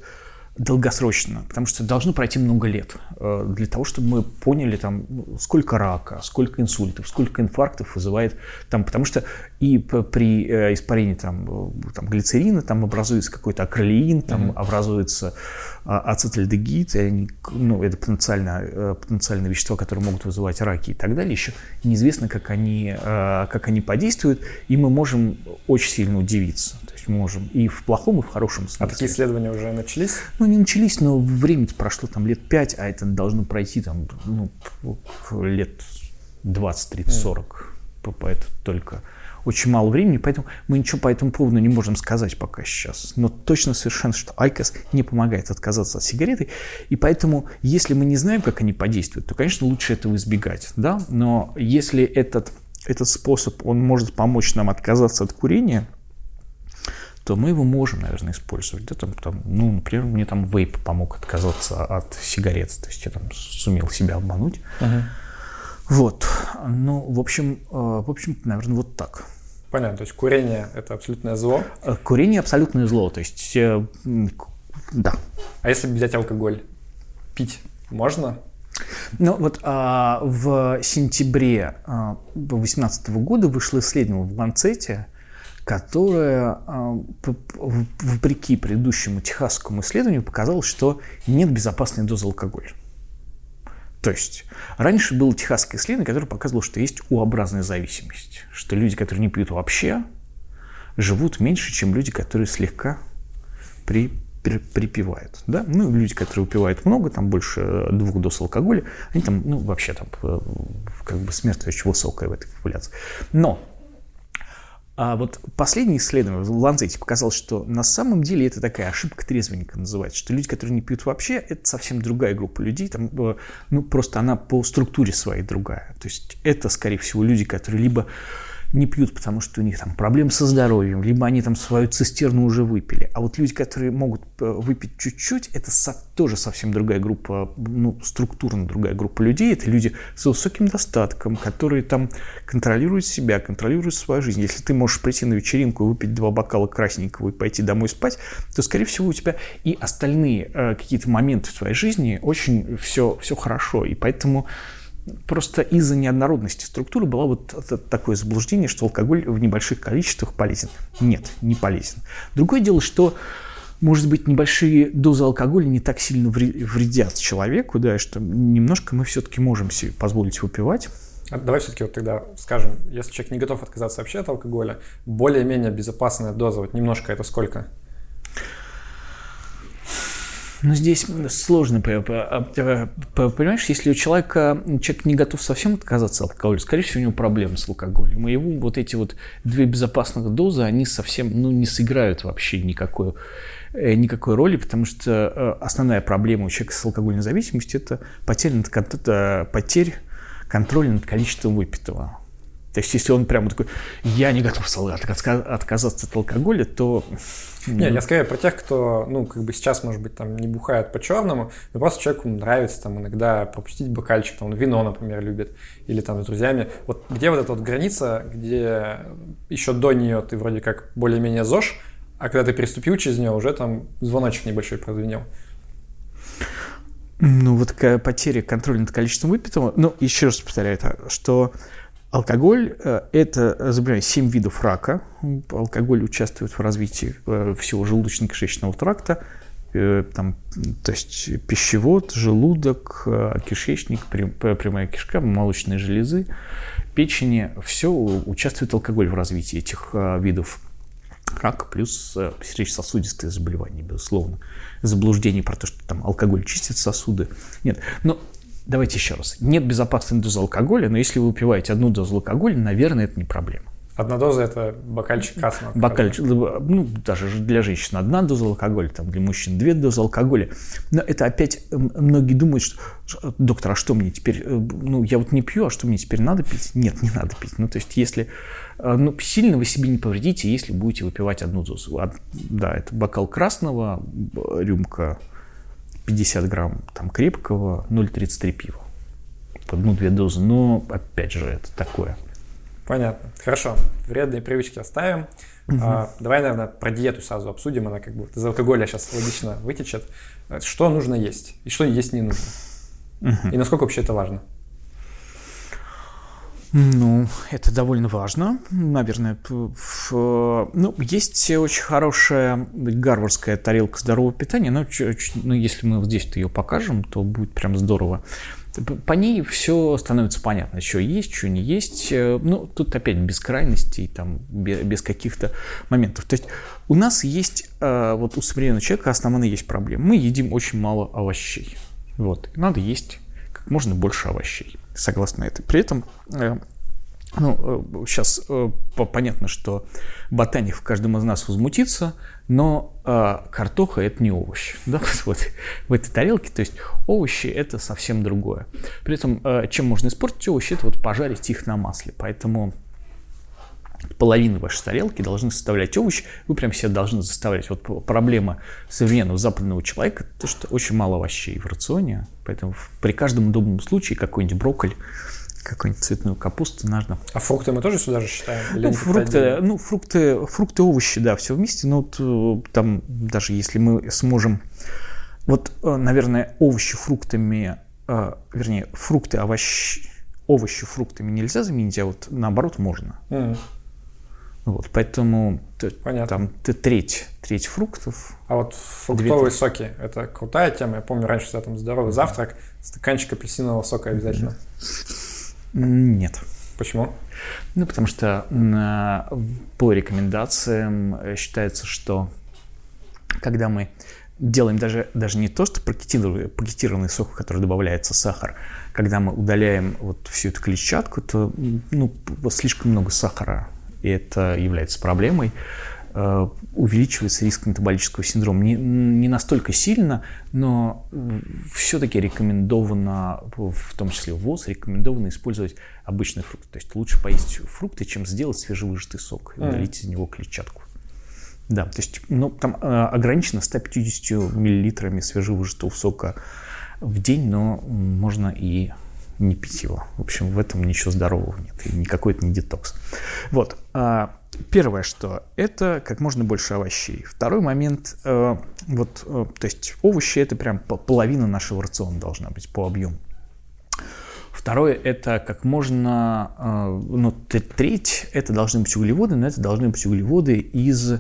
долгосрочно, потому что должно пройти много лет э, для того, чтобы мы поняли, там, сколько рака, сколько инсультов, сколько инфарктов вызывает, там, потому что и при э, испарении там, э, там, глицерина там образуется какой-то акролеин, там mm-hmm. образуется а, ацетальдегид, и они, ну, это потенциально, потенциальные вещества, которые могут вызывать раки и так далее. Еще неизвестно, как они, как они подействуют, и мы можем очень сильно удивиться есть можем и в плохом, и в хорошем смысле. А такие исследования уже начались? Ну, не начались, но время прошло там лет 5, а это должно пройти там ну, лет 20, 30, 40. Mm. Это только очень мало времени, поэтому мы ничего по этому поводу не можем сказать пока сейчас. Но точно совершенно, что Айкос не помогает отказаться от сигареты, и поэтому, если мы не знаем, как они подействуют, то, конечно, лучше этого избегать, да, но если этот, этот способ, он может помочь нам отказаться от курения – то мы его можем, наверное, использовать. Да, там, там, ну, например, мне там вейп помог отказаться от сигарет, то есть я там сумел себя обмануть. Uh-huh. Вот. Ну, в общем, э, в общем, наверное, вот так. Понятно, то есть курение – это абсолютное зло? Э, курение – абсолютное зло, то есть, э, да. А если взять алкоголь, пить можно? Ну вот а, в сентябре 2018 а, года вышло исследование в Ланцете, которая, а, вопреки предыдущему техасскому исследованию, показала, что нет безопасной дозы алкоголя. То есть раньше было техасское исследование, которое показывало, что есть У-образная зависимость, что люди, которые не пьют вообще, живут меньше, чем люди, которые слегка при, при, припивают. Да? Ну, люди, которые выпивают много, там больше двух доз алкоголя, они там, ну, вообще там э, как бы смертность очень высокая в этой популяции. Но а вот последнее исследование в Ланцете показало, что на самом деле это такая ошибка трезвенника называется, что люди, которые не пьют вообще, это совсем другая группа людей, там, э, ну, просто она по структуре своей другая. То есть это, скорее всего, люди, которые либо не пьют, потому что у них там проблемы со здоровьем, либо они там свою цистерну уже выпили. А вот люди, которые могут э, выпить чуть-чуть, это со, тоже совсем другая группа, ну, структурно другая группа людей. Это люди с высоким достатком, которые там контролируют себя, контролируют свою жизнь. Если ты можешь прийти на вечеринку и выпить два бокала красненького и пойти домой спать, то, скорее всего, у тебя и остальные э, какие-то моменты в твоей жизни очень все, все хорошо. И поэтому Просто из-за неоднородности структуры было вот такое заблуждение, что алкоголь в небольших количествах полезен. Нет, не полезен. Другое дело, что может быть, небольшие дозы алкоголя не так сильно вредят человеку, да, что немножко мы все-таки можем себе позволить выпивать. А давай все-таки вот тогда скажем, если человек не готов отказаться вообще от алкоголя, более-менее безопасная доза, вот немножко это сколько? Ну, здесь сложно, а, понимаешь, если у человека, человек не готов совсем отказаться от алкоголя, скорее всего, у него проблемы с алкоголем. И его вот эти вот две безопасных дозы, они совсем, ну, не сыграют вообще никакой, э, никакой роли, потому что э, основная проблема у человека с алкогольной зависимостью – это потеря, потерь контроля над количеством выпитого. То есть, если он прямо такой, я не готов отказаться от алкоголя, то... Не, я скорее про тех, кто, ну, как бы сейчас, может быть, там не бухает по-черному, но просто человеку нравится там иногда пропустить бокальчик, там, вино, например, любит, или там с друзьями. Вот где вот эта вот граница, где еще до нее ты вроде как более-менее ЗОЖ, а когда ты переступил через нее, уже там звоночек небольшой прозвенел. Ну, вот потеря контроля над количеством выпитого, ну, еще раз повторяю, это, что Алкоголь – это, забываю, 7 видов рака. Алкоголь участвует в развитии всего желудочно-кишечного тракта, там, то есть пищевод, желудок, кишечник, прямая кишка, молочные железы, печени. Все участвует алкоголь в развитии этих видов рак плюс э, сердечно-сосудистые заболевания, безусловно. Заблуждение про то, что там алкоголь чистит сосуды. Нет, но давайте еще раз. Нет безопасной дозы алкоголя, но если вы выпиваете одну дозу алкоголя, наверное, это не проблема. Одна доза – это бокальчик красного Бокальчик, ну, даже для женщин одна доза алкоголя, там, для мужчин две дозы алкоголя. Но это опять многие думают, что, доктор, а что мне теперь, э, ну, я вот не пью, а что мне теперь надо пить? Нет, не надо пить. Ну, то есть, если, э, ну, сильно вы себе не повредите, если будете выпивать одну дозу. Да, это бокал красного, рюмка 50 грамм там крепкого, 0,33 пива. Одну-две дозы, но, опять же, это такое – Понятно. Хорошо. Вредные привычки оставим. Угу. А, давай, наверное, про диету сразу обсудим. Она как бы из алкоголя сейчас логично вытечет. Что нужно есть и что есть не нужно? Угу. И насколько вообще это важно? Ну, это довольно важно, наверное. Ну, есть очень хорошая гарвардская тарелка здорового питания, но ну, если мы вот здесь ее покажем, то будет прям здорово. По ней все становится понятно, что есть, что не есть. Э, ну, тут опять без крайностей, там, без каких-то моментов. То есть у нас есть, э, вот у современного человека основные есть проблемы. Мы едим очень мало овощей. Вот. надо есть как можно больше овощей, согласно этой. При этом э, ну, сейчас понятно, что ботаник в каждом из нас возмутится, но э, картоха это не овощ. <laughs> Да? Вот в этой тарелке, то есть овощи это совсем другое. При этом, э, чем можно испортить овощи, это вот пожарить их на масле. Поэтому половину вашей тарелки должны составлять овощи. Вы прям себе должны заставлять. Вот проблема современного западного человека, то, что очень мало овощей в рационе. Поэтому при каждом удобном случае какой-нибудь брокколи какую-нибудь цветную капусту нужно. А фрукты мы тоже сюда же считаем? Или ну, фрукты, ну, фрукты, фрукты, овощи, да, все вместе. Но вот э, там даже если мы сможем... Вот, э, наверное, овощи фруктами, э, вернее, фрукты, овощи, овощи фруктами нельзя заменить, а вот наоборот можно. Mm. Вот, поэтому Понятно. там ты треть, треть фруктов. А вот фруктовые две... соки – это крутая тема. Я помню, раньше всегда там здоровый завтрак, стаканчик апельсинового сока обязательно. Нет. Почему? Ну, потому что по рекомендациям э, считается, что когда мы делаем даже, даже не то, что пакетированный, пакетированный сок, в который добавляется сахар, когда мы удаляем вот всю эту клетчатку, то ну, слишком много сахара, и это является проблемой. Э, увеличивается риск метаболического синдрома. Не, не настолько сильно, но все-таки рекомендовано, в том числе в ВОЗ, рекомендовано использовать обычные фрукты. То есть лучше поесть фрукты, чем сделать свежевыжатый сок и удалить из него клетчатку. Да, то есть ну, там э, ограничено 150 миллилитрами свежевыжатого сока в день, но можно и не пить его. В общем, в этом ничего здорового нет, и никакой это не детокс. Вот. А, Первое, что это как можно больше овощей. Второй момент, э, вот, э, то есть овощи это прям половина нашего рациона должна быть по объему. Второе, это как можно, э, ну, треть, это должны быть углеводы, но это должны быть углеводы из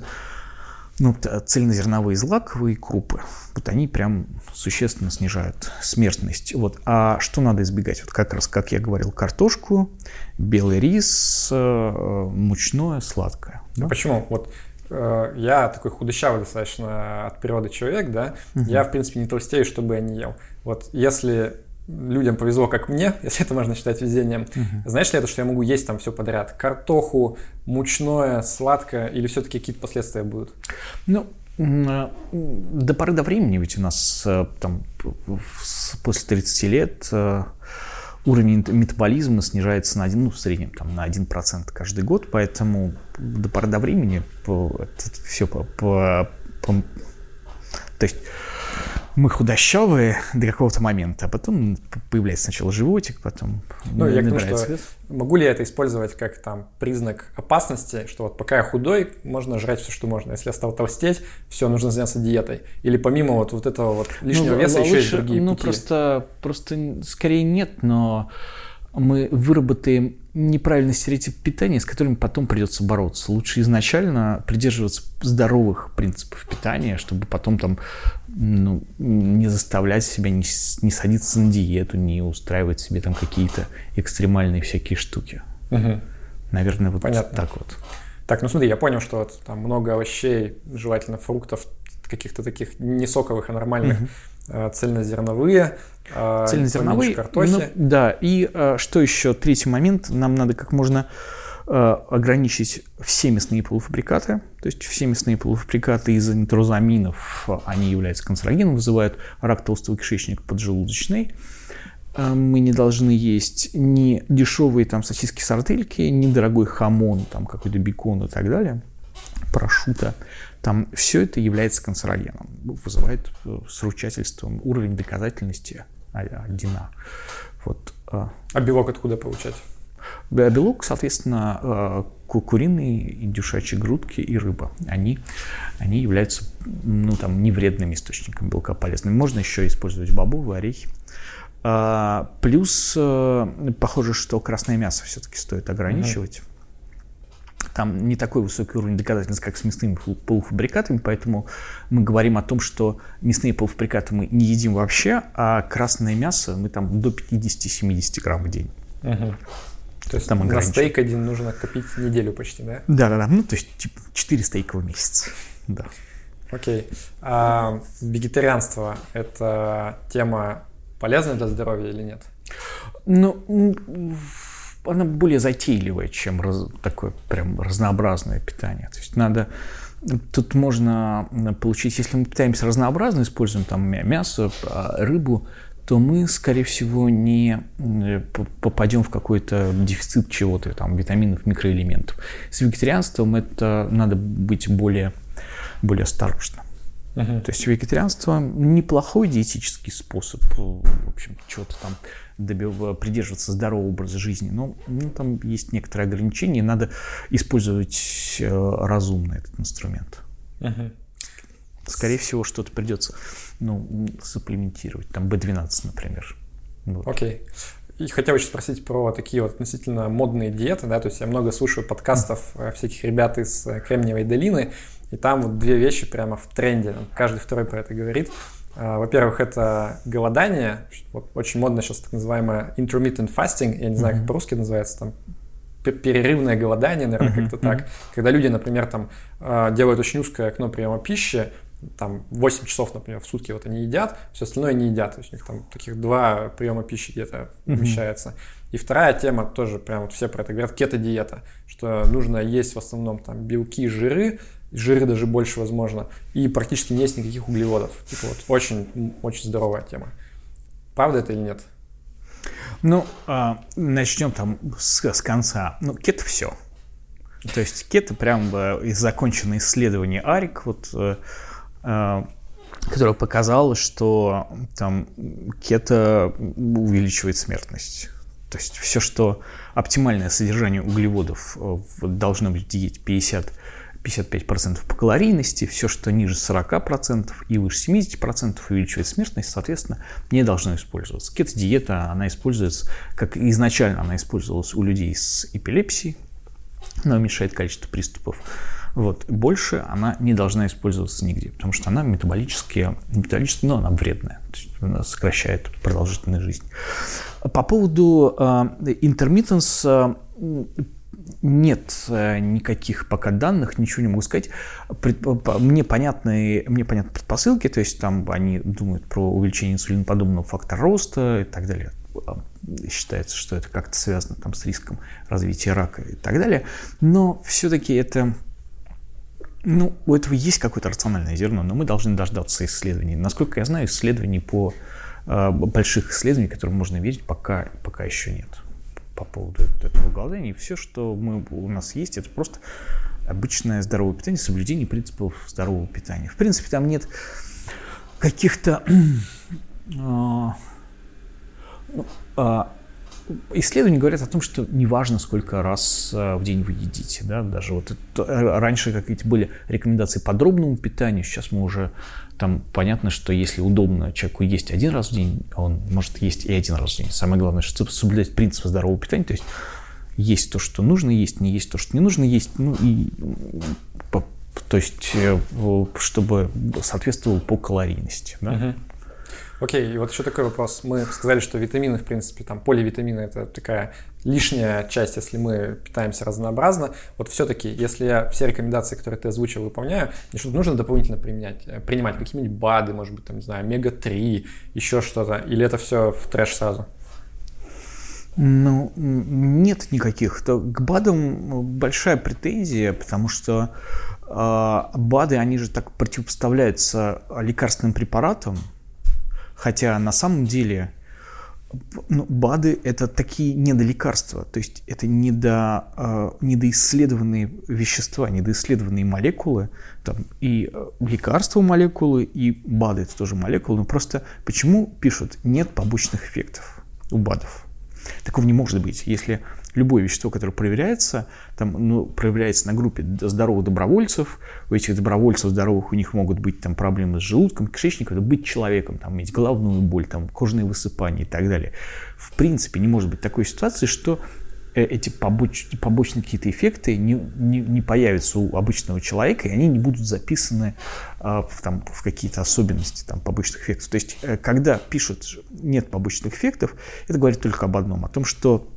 ну, цельнозерновые злаковые крупы, вот они прям существенно снижают смертность. Вот. А что надо избегать? Вот как раз, как я говорил, картошку, белый рис, э, мучное, сладкое. Да? Почему? Вот э, я такой худощавый достаточно от природы человек, да, угу. я, в принципе, не толстею, чтобы я не ел. Вот если людям повезло, как мне, <laughs> если это можно считать везением. Угу. Знаешь ли это, что я могу есть там все подряд? Картоху, мучное, сладкое, или все-таки какие-то последствия будут? Ну, э, до поры до времени ведь у нас э, там после 30 лет э, уровень метаболизма снижается на один, ну, в среднем там, на 1% каждый год, поэтому до поры до времени это все по, по, по то есть мы худощавые до какого-то момента, а потом появляется сначала животик, потом ну, я думаю, что Могу ли я это использовать как там признак опасности, что вот пока я худой, можно жрать все, что можно. Если я стал толстеть, все, нужно заняться диетой. Или помимо вот, вот этого вот лишнего ну, веса лучше, еще есть другие Ну, пути. просто, просто скорее нет, но мы выработаем неправильный стереотип питания, с которым потом придется бороться. Лучше изначально придерживаться здоровых принципов питания, чтобы потом там ну, не заставлять себя не, не садиться на диету, не устраивать себе там какие-то экстремальные всякие штуки. Угу. Наверное, вот Понятно. так вот. Так, ну смотри, я понял, что вот, там много овощей, желательно фруктов, каких-то таких не соковых, а нормальных, угу. цельнозерновые, Цельнозерновые. Ну, да, и а, что еще? Третий момент. Нам надо как можно а, ограничить все мясные полуфабрикаты. То есть все мясные полуфабрикаты из-за нитрозаминов, они являются канцерогеном, вызывают рак толстого кишечника поджелудочный. Мы не должны есть ни дешевые там сосиски сардельки, ни дорогой хамон, там какой-то бекон и так далее, прошута. Там все это является канцерогеном, вызывает э, сручательством уровень доказательности одина. Вот. А, а белок откуда получать? Белок, соответственно, э, куриные, индюшачьи грудки и рыба. Они, они являются ну, там, невредными источниками белка полезными. Можно еще использовать бобовые орехи. А, плюс, э, похоже, что красное мясо все-таки стоит ограничивать. Там не такой высокий уровень доказательств, как с мясными полуфабрикатами, поэтому мы говорим о том, что мясные полуфабрикаты мы не едим вообще, а красное мясо мы там до 50-70 грамм в день. Угу. То есть там на стейк один нужно копить неделю почти, да? Да, да, да. Ну, то есть типа 4 стейка в месяц. Да. Окей. А вегетарианство – это тема полезная для здоровья или нет? Ну, она более затейливая, чем раз, такое прям разнообразное питание. То есть надо Тут можно получить, если мы питаемся разнообразно, используем там мясо, а, рыбу, то мы, скорее всего, не попадем в какой-то дефицит чего-то, там, витаминов, микроэлементов. С вегетарианством это надо быть более, более осторожным. Uh-huh. То есть вегетарианство неплохой диетический способ, в общем, чего-то там добив... придерживаться здорового образа жизни, но ну, там есть некоторые ограничения, надо использовать э, разумно этот инструмент. Uh-huh. Скорее всего, что-то придется ну, сапплементировать, там B12, например. Окей. Okay. И хотел еще спросить про такие вот относительно модные диеты, да, то есть я много слушаю подкастов э, всяких ребят из э, Кремниевой долины, и там вот две вещи прямо в тренде, каждый второй про это говорит. А, во-первых, это голодание. Вот очень модно сейчас так называемое intermittent fasting. Я не знаю, mm-hmm. как по-русски называется. Там перерывное голодание, наверное, mm-hmm. как-то так. Когда люди, например, там а, делают очень узкое окно приема пищи, там 8 часов, например, в сутки вот они едят, все остальное не едят. То есть у них там таких два приема пищи где-то умещается. Mm-hmm. И вторая тема тоже прям вот все про это говорят, кето-диета, что нужно есть в основном там белки, жиры, жиры даже больше, возможно, и практически не есть никаких углеводов. Типа вот очень, очень здоровая тема. Правда это или нет? Ну, э, начнем там с, с конца. Ну, кето все. То есть кето прям э, законченное исследование АРИК, вот, э, э, которое показало, что там кето увеличивает смертность. То есть все, что оптимальное содержание углеводов э, должно быть в диете 50 55% по калорийности, все, что ниже 40% и выше 70% увеличивает смертность, соответственно, не должно использоваться. Кето-диета, она используется, как изначально она использовалась у людей с эпилепсией, она уменьшает количество приступов. Вот. Больше она не должна использоваться нигде, потому что она метаболически, метаболически но она вредная, то есть она сокращает продолжительность жизни. По поводу э, э, нет э, никаких пока данных, ничего не могу сказать. Мне понятны, мне понятны предпосылки, то есть там они думают про увеличение инсулиноподобного фактора роста и так далее. Считается, что это как-то связано там, с риском развития рака и так далее. Но все-таки это ну, у этого есть какое-то рациональное зерно, но мы должны дождаться исследований. Насколько я знаю, исследований по э, больших исследований, которым можно верить, пока, пока еще нет по поводу этого голодания. Все, что мы, у нас есть, это просто обычное здоровое питание, соблюдение принципов здорового питания. В принципе, там нет каких-то... <clears throat> А, ну, а, исследования говорят о том, что неважно, сколько раз э, в день вы едите. Да? Даже вот это, раньше какие-то были рекомендации подробному питанию, сейчас мы уже там понятно, что если удобно человеку есть один раз в день, он может есть и один раз в день. Самое главное, что соблюдать принцип здорового питания, то есть есть то, что нужно есть, не есть то, что не нужно есть, ну и то есть э, чтобы соответствовало по калорийности. Да? Uh-huh. Окей, и вот еще такой вопрос. Мы сказали, что витамины, в принципе, там поливитамины – это такая лишняя часть, если мы питаемся разнообразно. Вот все-таки, если я все рекомендации, которые ты озвучил, выполняю, мне что-то нужно дополнительно применять, э, принимать какие-нибудь БАДы, может быть, там, не знаю, омега-3, еще что-то, или это все в трэш сразу? Ну, нет никаких. То к БАДам большая претензия, потому что э, БАДы, они же так противопоставляются лекарственным препаратам, Хотя на самом деле ну, БАДы – это такие недолекарства, то есть это недо, э, недоисследованные вещества, недоисследованные молекулы, там и э, лекарства молекулы, и БАДы – это тоже молекулы, но просто почему пишут «нет побочных эффектов» у БАДов? Такого не может быть, если любое вещество, которое проверяется, там, ну, проверяется на группе здоровых добровольцев, у этих добровольцев здоровых у них могут быть там проблемы с желудком, кишечником, быть человеком, там, иметь головную боль, там, кожные высыпания и так далее. В принципе, не может быть такой ситуации, что э, эти побоч, побочные какие-то эффекты не, не, не появятся у обычного человека, и они не будут записаны а, в, там, в какие-то особенности там, побочных эффектов. То есть, э, когда пишут «нет побочных эффектов», это говорит только об одном, о том, что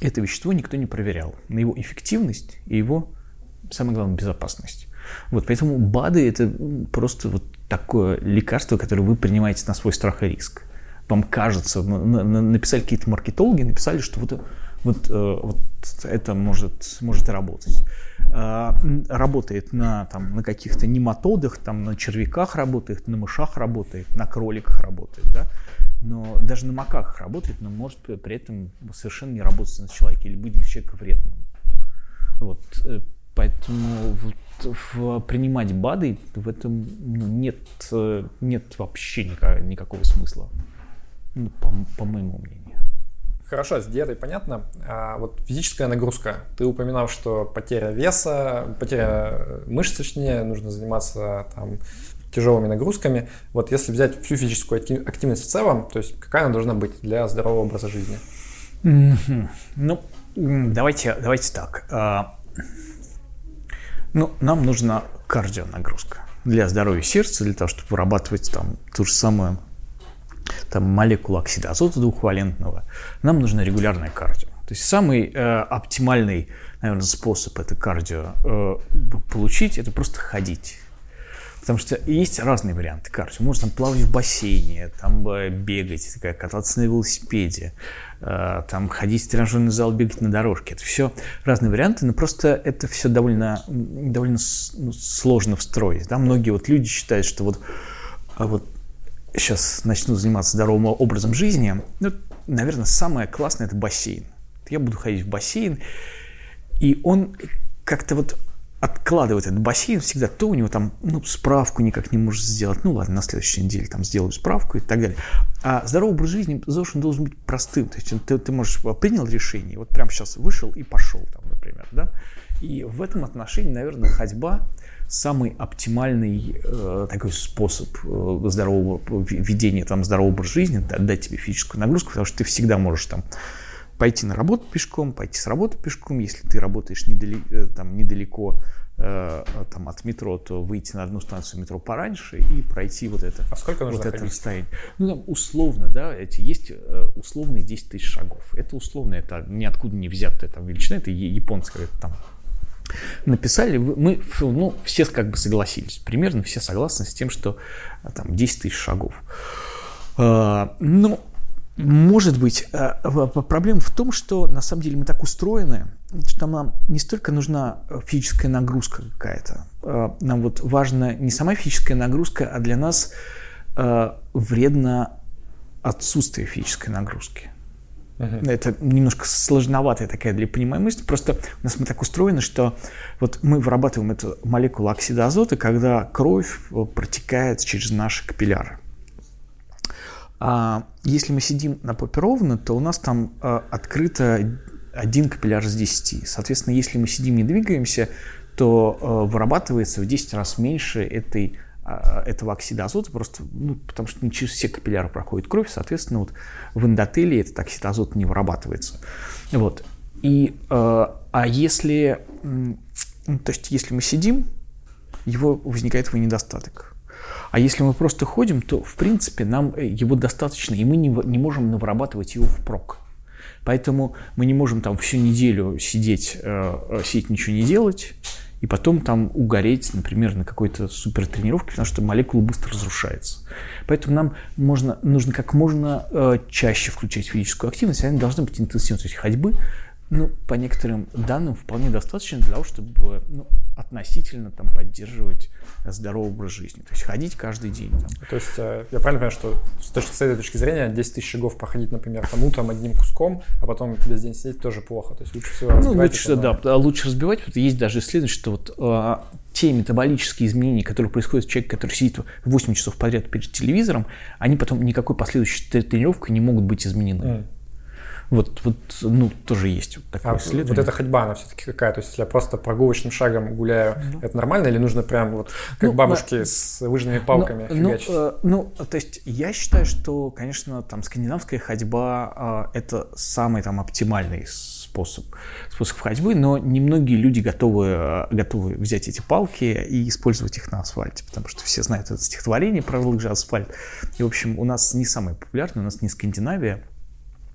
это вещество никто не проверял на его эффективность и его, самое главное, безопасность. Вот, поэтому БАДы – это просто вот такое лекарство, которое вы принимаете на свой страх и риск. Вам кажется, написали какие-то маркетологи, написали, что вот, вот, э, вот это может, может работать. А, работает на, там, на каких-то нематодах, там, на червяках работает, на мышах работает, на кроликах работает. Да? Но даже на макаках работает, но может при этом совершенно не работать на человеке или быть для человека вредным. Вот, э, поэтому вот, в, принимать БАДы в этом ну, нет, э, нет вообще никак, никакого смысла, ну, по, по моему мнению. Хорошо, с диетой понятно. А вот физическая нагрузка. Ты упоминал, что потеря веса, потеря мышц, точнее, нужно заниматься там тяжелыми нагрузками. Вот если взять всю физическую активность в целом, то есть какая она должна быть для здорового образа жизни? Ну, давайте, давайте так. А, ну, нам нужна кардионагрузка для здоровья сердца, для того, чтобы вырабатывать там ту же самую там, молекулу оксида азота двухвалентного. Нам нужна регулярная кардио. То есть самый э, оптимальный, наверное, способ это кардио э, получить, это просто ходить. Потому что есть разные варианты кардио. Можно там плавать в бассейне, там э, бегать, кататься на велосипеде, э, там ходить в тренажерный зал, бегать на дорожке. Это все разные варианты, но просто это все довольно, довольно ну, сложно встроить. Да? Многие вот люди считают, что вот, а вот сейчас начну заниматься здоровым образом жизни, ну, наверное, самое классное – это бассейн. Я буду ходить в бассейн, и он как-то вот откладывает этот бассейн всегда, то у него там ну, справку никак не может сделать. Ну ладно, на следующей неделе там сделаю справку и так далее. А здоровый образ жизни должен, должен быть простым. То есть ты, ты можешь а, принял решение, вот прямо сейчас вышел и пошел там, например, да. И в этом отношении, наверное, ходьба самый оптимальный э, такой способ э, здорового ведения там здорового образа жизни, дать тебе физическую нагрузку, потому что ты всегда можешь там пойти на работу пешком, пойти с работы пешком, если ты работаешь недали, э, там, недалеко э, там, от метро, то выйти на одну станцию метро пораньше и пройти вот это. А сколько нужно вот это расстояние. Ну, там условно, да, эти есть э, условные 10 тысяч шагов. Это условно, это ниоткуда не взятая там величина, это японская там написали, мы ну, все как бы согласились, примерно все согласны с тем, что там 10 тысяч шагов. Uh, ну, может быть, э, проблема в том, что на самом деле мы так устроены, что нам не столько нужна физическая нагрузка какая-то. Э, нам вот важна не сама физическая нагрузка, а для нас э, вредно отсутствие физической нагрузки. Uh-huh. Это немножко сложноватая такая для понимания мысль. Просто у нас мы так устроены, что вот мы вырабатываем эту молекулу оксида азота, когда кровь протекает через наши капилляры. А если мы сидим на попе ровно, то у нас там а, открыто один капилляр из 10. Соответственно, если мы сидим и двигаемся, то а, вырабатывается в 10 раз меньше этой а, этого оксида азота, просто ну, потому что не через все капилляры проходит кровь, соответственно, вот в эндотелии этот оксид азота не вырабатывается. Вот. И, э, а если, то есть, если мы сидим, его возникает его недостаток. А если мы просто ходим, то, в принципе, нам э, его достаточно, и мы не, не можем вырабатывать его впрок. Поэтому мы не можем там всю неделю сидеть, э, сидеть ничего не делать, и потом там угореть, например, на какой-то супер тренировке, потому что молекула быстро разрушается. Поэтому нам можно, нужно как можно э, чаще включать физическую активность, она должна быть интенсивной. То есть ходьбы ну, по некоторым данным вполне достаточно для того, чтобы ну, относительно там, поддерживать здоровый образ жизни. То есть ходить каждый день. Там. То есть э, я правильно понимаю, что с, точки, с этой точки зрения 10 тысяч шагов проходить, например, там утром одним куском, а потом весь день сидеть тоже плохо. То есть лучше всего Ну, лучше, это, да, лучше разбивать. Вот есть даже исследование, что вот а, те метаболические изменения, которые происходят в человеке, который сидит 8 часов подряд перед телевизором, они потом никакой последующей тренировкой не могут быть изменены. Mm. Вот, вот ну, тоже есть вот такое а исследование. Вот эта ходьба, она все-таки какая? То есть, если я просто прогулочным шагом гуляю, ну, это нормально или нужно прям вот как ну, бабушки на... с выжженными ну, палками ну, фигачить? Ну, э, ну, то есть, я считаю, что, конечно, там скандинавская ходьба э, это самый там оптимальный способ, способ ходьбы, но немногие люди готовы, э, готовы взять эти палки и использовать их на асфальте, потому что все знают это стихотворение про лыжи асфальт. И, в общем, у нас не самое популярное, у нас не Скандинавия,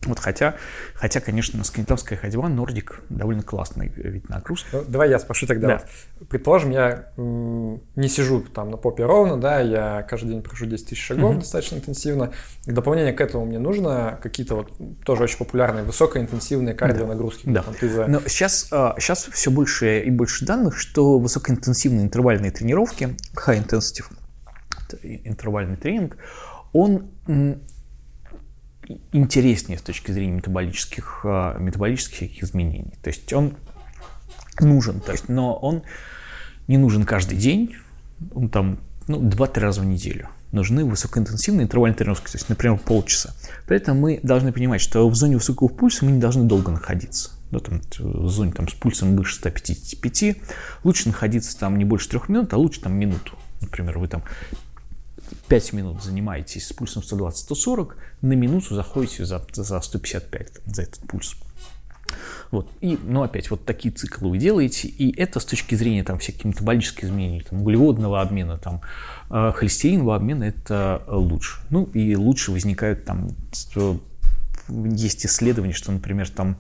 вот хотя, хотя, конечно, скандинавская ходьба, нордик довольно классный вид нагрузки. Ну, давай я спрошу тогда. Да. Вот, предположим, я не сижу там на попе ровно, да, я каждый день прохожу 10 тысяч шагов угу. достаточно интенсивно. В дополнение к этому мне нужно какие-то вот тоже очень популярные высокоинтенсивные кардионагрузки. Да. Там, за... Но сейчас, сейчас все больше и больше данных, что высокоинтенсивные интервальные тренировки, high intensity интервальный тренинг, он интереснее с точки зрения метаболических, а, метаболических изменений. То есть он нужен, то есть, но он не нужен каждый день, он там ну, 2-3 раза в неделю. Нужны высокоинтенсивные интервальные тренировки, то есть, например, полчаса. При этом мы должны понимать, что в зоне высокого пульса мы не должны долго находиться. Ну, там, в зоне там, с пульсом выше 155 лучше находиться там не больше трех минут, а лучше там минуту. Например, вы там 5 минут занимаетесь с пульсом 120-140, на минуту заходите за, за 155, за этот пульс. Вот. И, ну, опять, вот такие циклы вы делаете, и это с точки зрения там всяких метаболических изменений, там, углеводного обмена, там, э, холестеринового обмена, это лучше. Ну, и лучше возникают там, есть исследования, что, например, там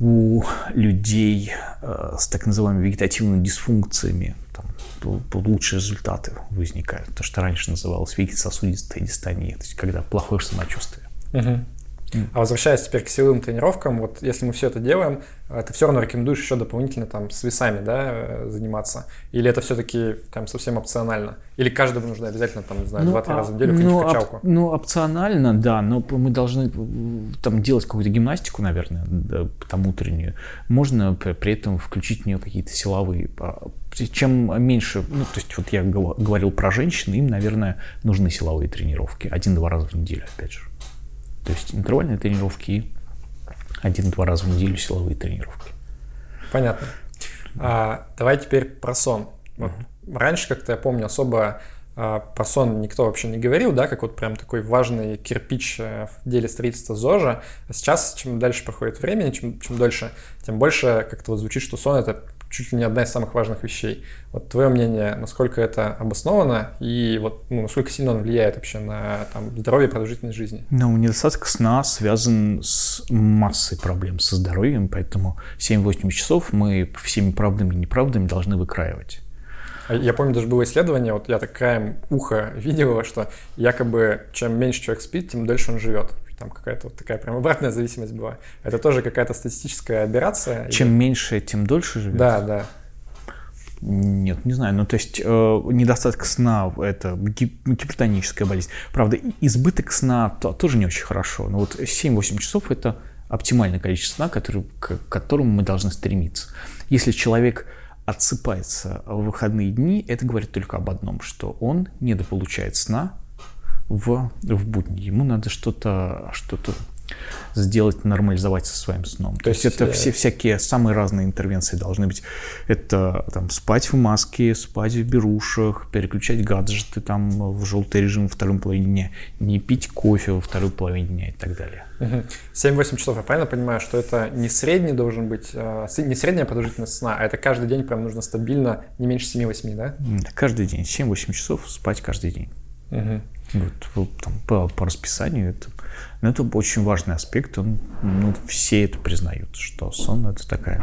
у людей э, с так называемыми вегетативными дисфункциями, там, лучшие результаты возникают. То, что раньше называлось вегетососудистая дистония, то есть когда плохое самочувствие. Угу. А возвращаясь теперь к силовым тренировкам, вот если мы все это делаем, э, ты все равно рекомендуешь еще дополнительно там с весами, да, э, заниматься? Или это все-таки там совсем опционально? Или каждому нужно обязательно там, не знаю, ну, 2-3 а, раза в неделю ну, в качалку? Оп, ну, опционально, да, но мы должны там делать какую-то гимнастику, наверное, да, там утреннюю. Можно при этом включить в нее какие-то силовые а, чем меньше, ну, то есть вот я говорил про женщин, им, наверное, нужны силовые тренировки. Один-два раза в неделю, опять же. То есть интервальные тренировки и один-два раза в неделю силовые тренировки. Понятно. А, давай теперь про сон. Вот uh-huh. Раньше, как-то я помню, особо а, про сон никто вообще не говорил, да, как вот прям такой важный кирпич э, в деле строительства ЗОЖа. А сейчас, чем дальше проходит времени, чем, чем дольше, тем больше как-то вот звучит, что сон это чуть ли не одна из самых важных вещей. Вот твое мнение, насколько это обосновано и вот ну, насколько сильно он влияет вообще на там, здоровье и продолжительность жизни? Ну, недостаток сна связан с массой проблем со здоровьем, поэтому 7-8 часов мы всеми правдами и неправдами должны выкраивать. А я помню, даже было исследование, вот я так краем уха <laughs> видел, что якобы чем меньше человек спит, тем дольше он живет там какая-то вот такая прям обратная зависимость была. Это тоже какая-то статистическая операция. Чем или... меньше, тем дольше живет? Да, да. Нет, не знаю. Ну, то есть э, недостаток сна – это гипертоническая болезнь. Правда, избыток сна то, тоже не очень хорошо. Но вот 7-8 часов – это оптимальное количество сна, который, к которому мы должны стремиться. Если человек отсыпается в выходные дни, это говорит только об одном, что он недополучает сна, в, в будни. Ему надо что-то что-то сделать, нормализовать со своим сном. То, То есть, есть это все всякие самые разные интервенции должны быть. Это там спать в маске, спать в берушах, переключать гаджеты там в желтый режим во втором половине дня, не пить кофе во второй половине дня и так далее. 7-8 часов, я правильно понимаю, что это не средний должен быть, а, не средняя продолжительность сна, а это каждый день прям нужно стабильно не меньше 7-8, да? Каждый день, 7-8 часов спать каждый день. Угу. Вот, там, по, по расписанию это но это очень важный аспект, он, ну, все это признают, что сон это такая,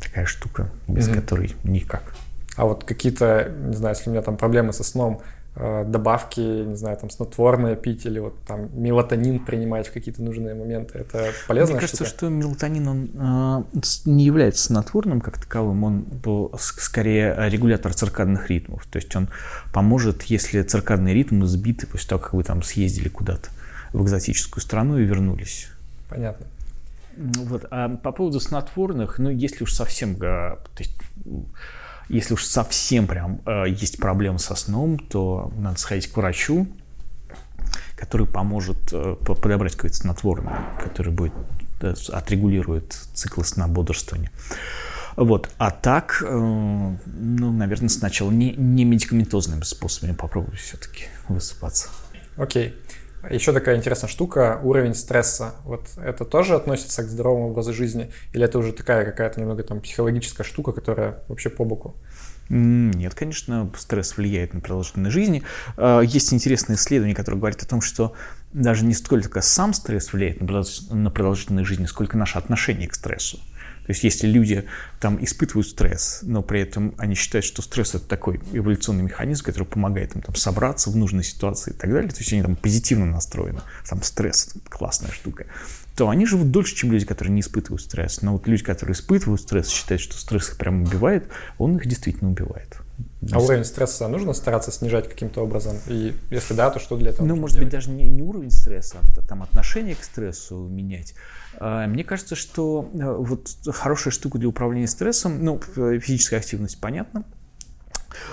такая штука, без mm-hmm. которой никак. А вот какие-то, не знаю, если у меня там проблемы со сном, добавки, не знаю, там снотворное пить или вот там мелатонин принимать в какие-то нужные моменты, это полезно? Мне кажется, штука? что мелатонин, он э, не является снотворным как таковым, он был скорее регулятор циркадных ритмов, то есть он поможет, если циркадные ритмы сбиты после того, как вы там съездили куда-то в экзотическую страну и вернулись. Понятно. Вот. А по поводу снотворных, ну, если уж совсем, то есть, если уж совсем прям э, есть проблемы со сном, то надо сходить к врачу, который поможет э, подобрать какое-то снотворное, которое будет отрегулирует циклы сна бодрствования. Вот. А так, э, ну, наверное, сначала не, не медикаментозными способами попробовать все-таки высыпаться. Окей. Okay. Еще такая интересная штука, уровень стресса. Вот это тоже относится к здоровому образу жизни? Или это уже такая какая-то немного там психологическая штука, которая вообще по боку? Нет, конечно, стресс влияет на продолжительность жизни. А, есть интересное исследование, которое говорит о том, что даже не столько сам стресс влияет на продолжительность жизни, сколько наше отношение к стрессу. То есть если люди там испытывают стресс, но при этом они считают, что стресс это такой эволюционный механизм, который помогает им там собраться в нужной ситуации и так далее, то есть они там позитивно настроены, сам стресс классная штука, то они живут дольше, чем люди, которые не испытывают стресс. Но вот люди, которые испытывают стресс, считают, что стресс их прям убивает, он их действительно убивает. А уровень стресса нужно стараться снижать каким-то образом? И если да, то что для этого? Ну, может делать? быть, даже не, не уровень стресса, а там отношение к стрессу менять. А, мне кажется, что э, вот хорошая штука для управления стрессом, ну, физическая активность, понятно.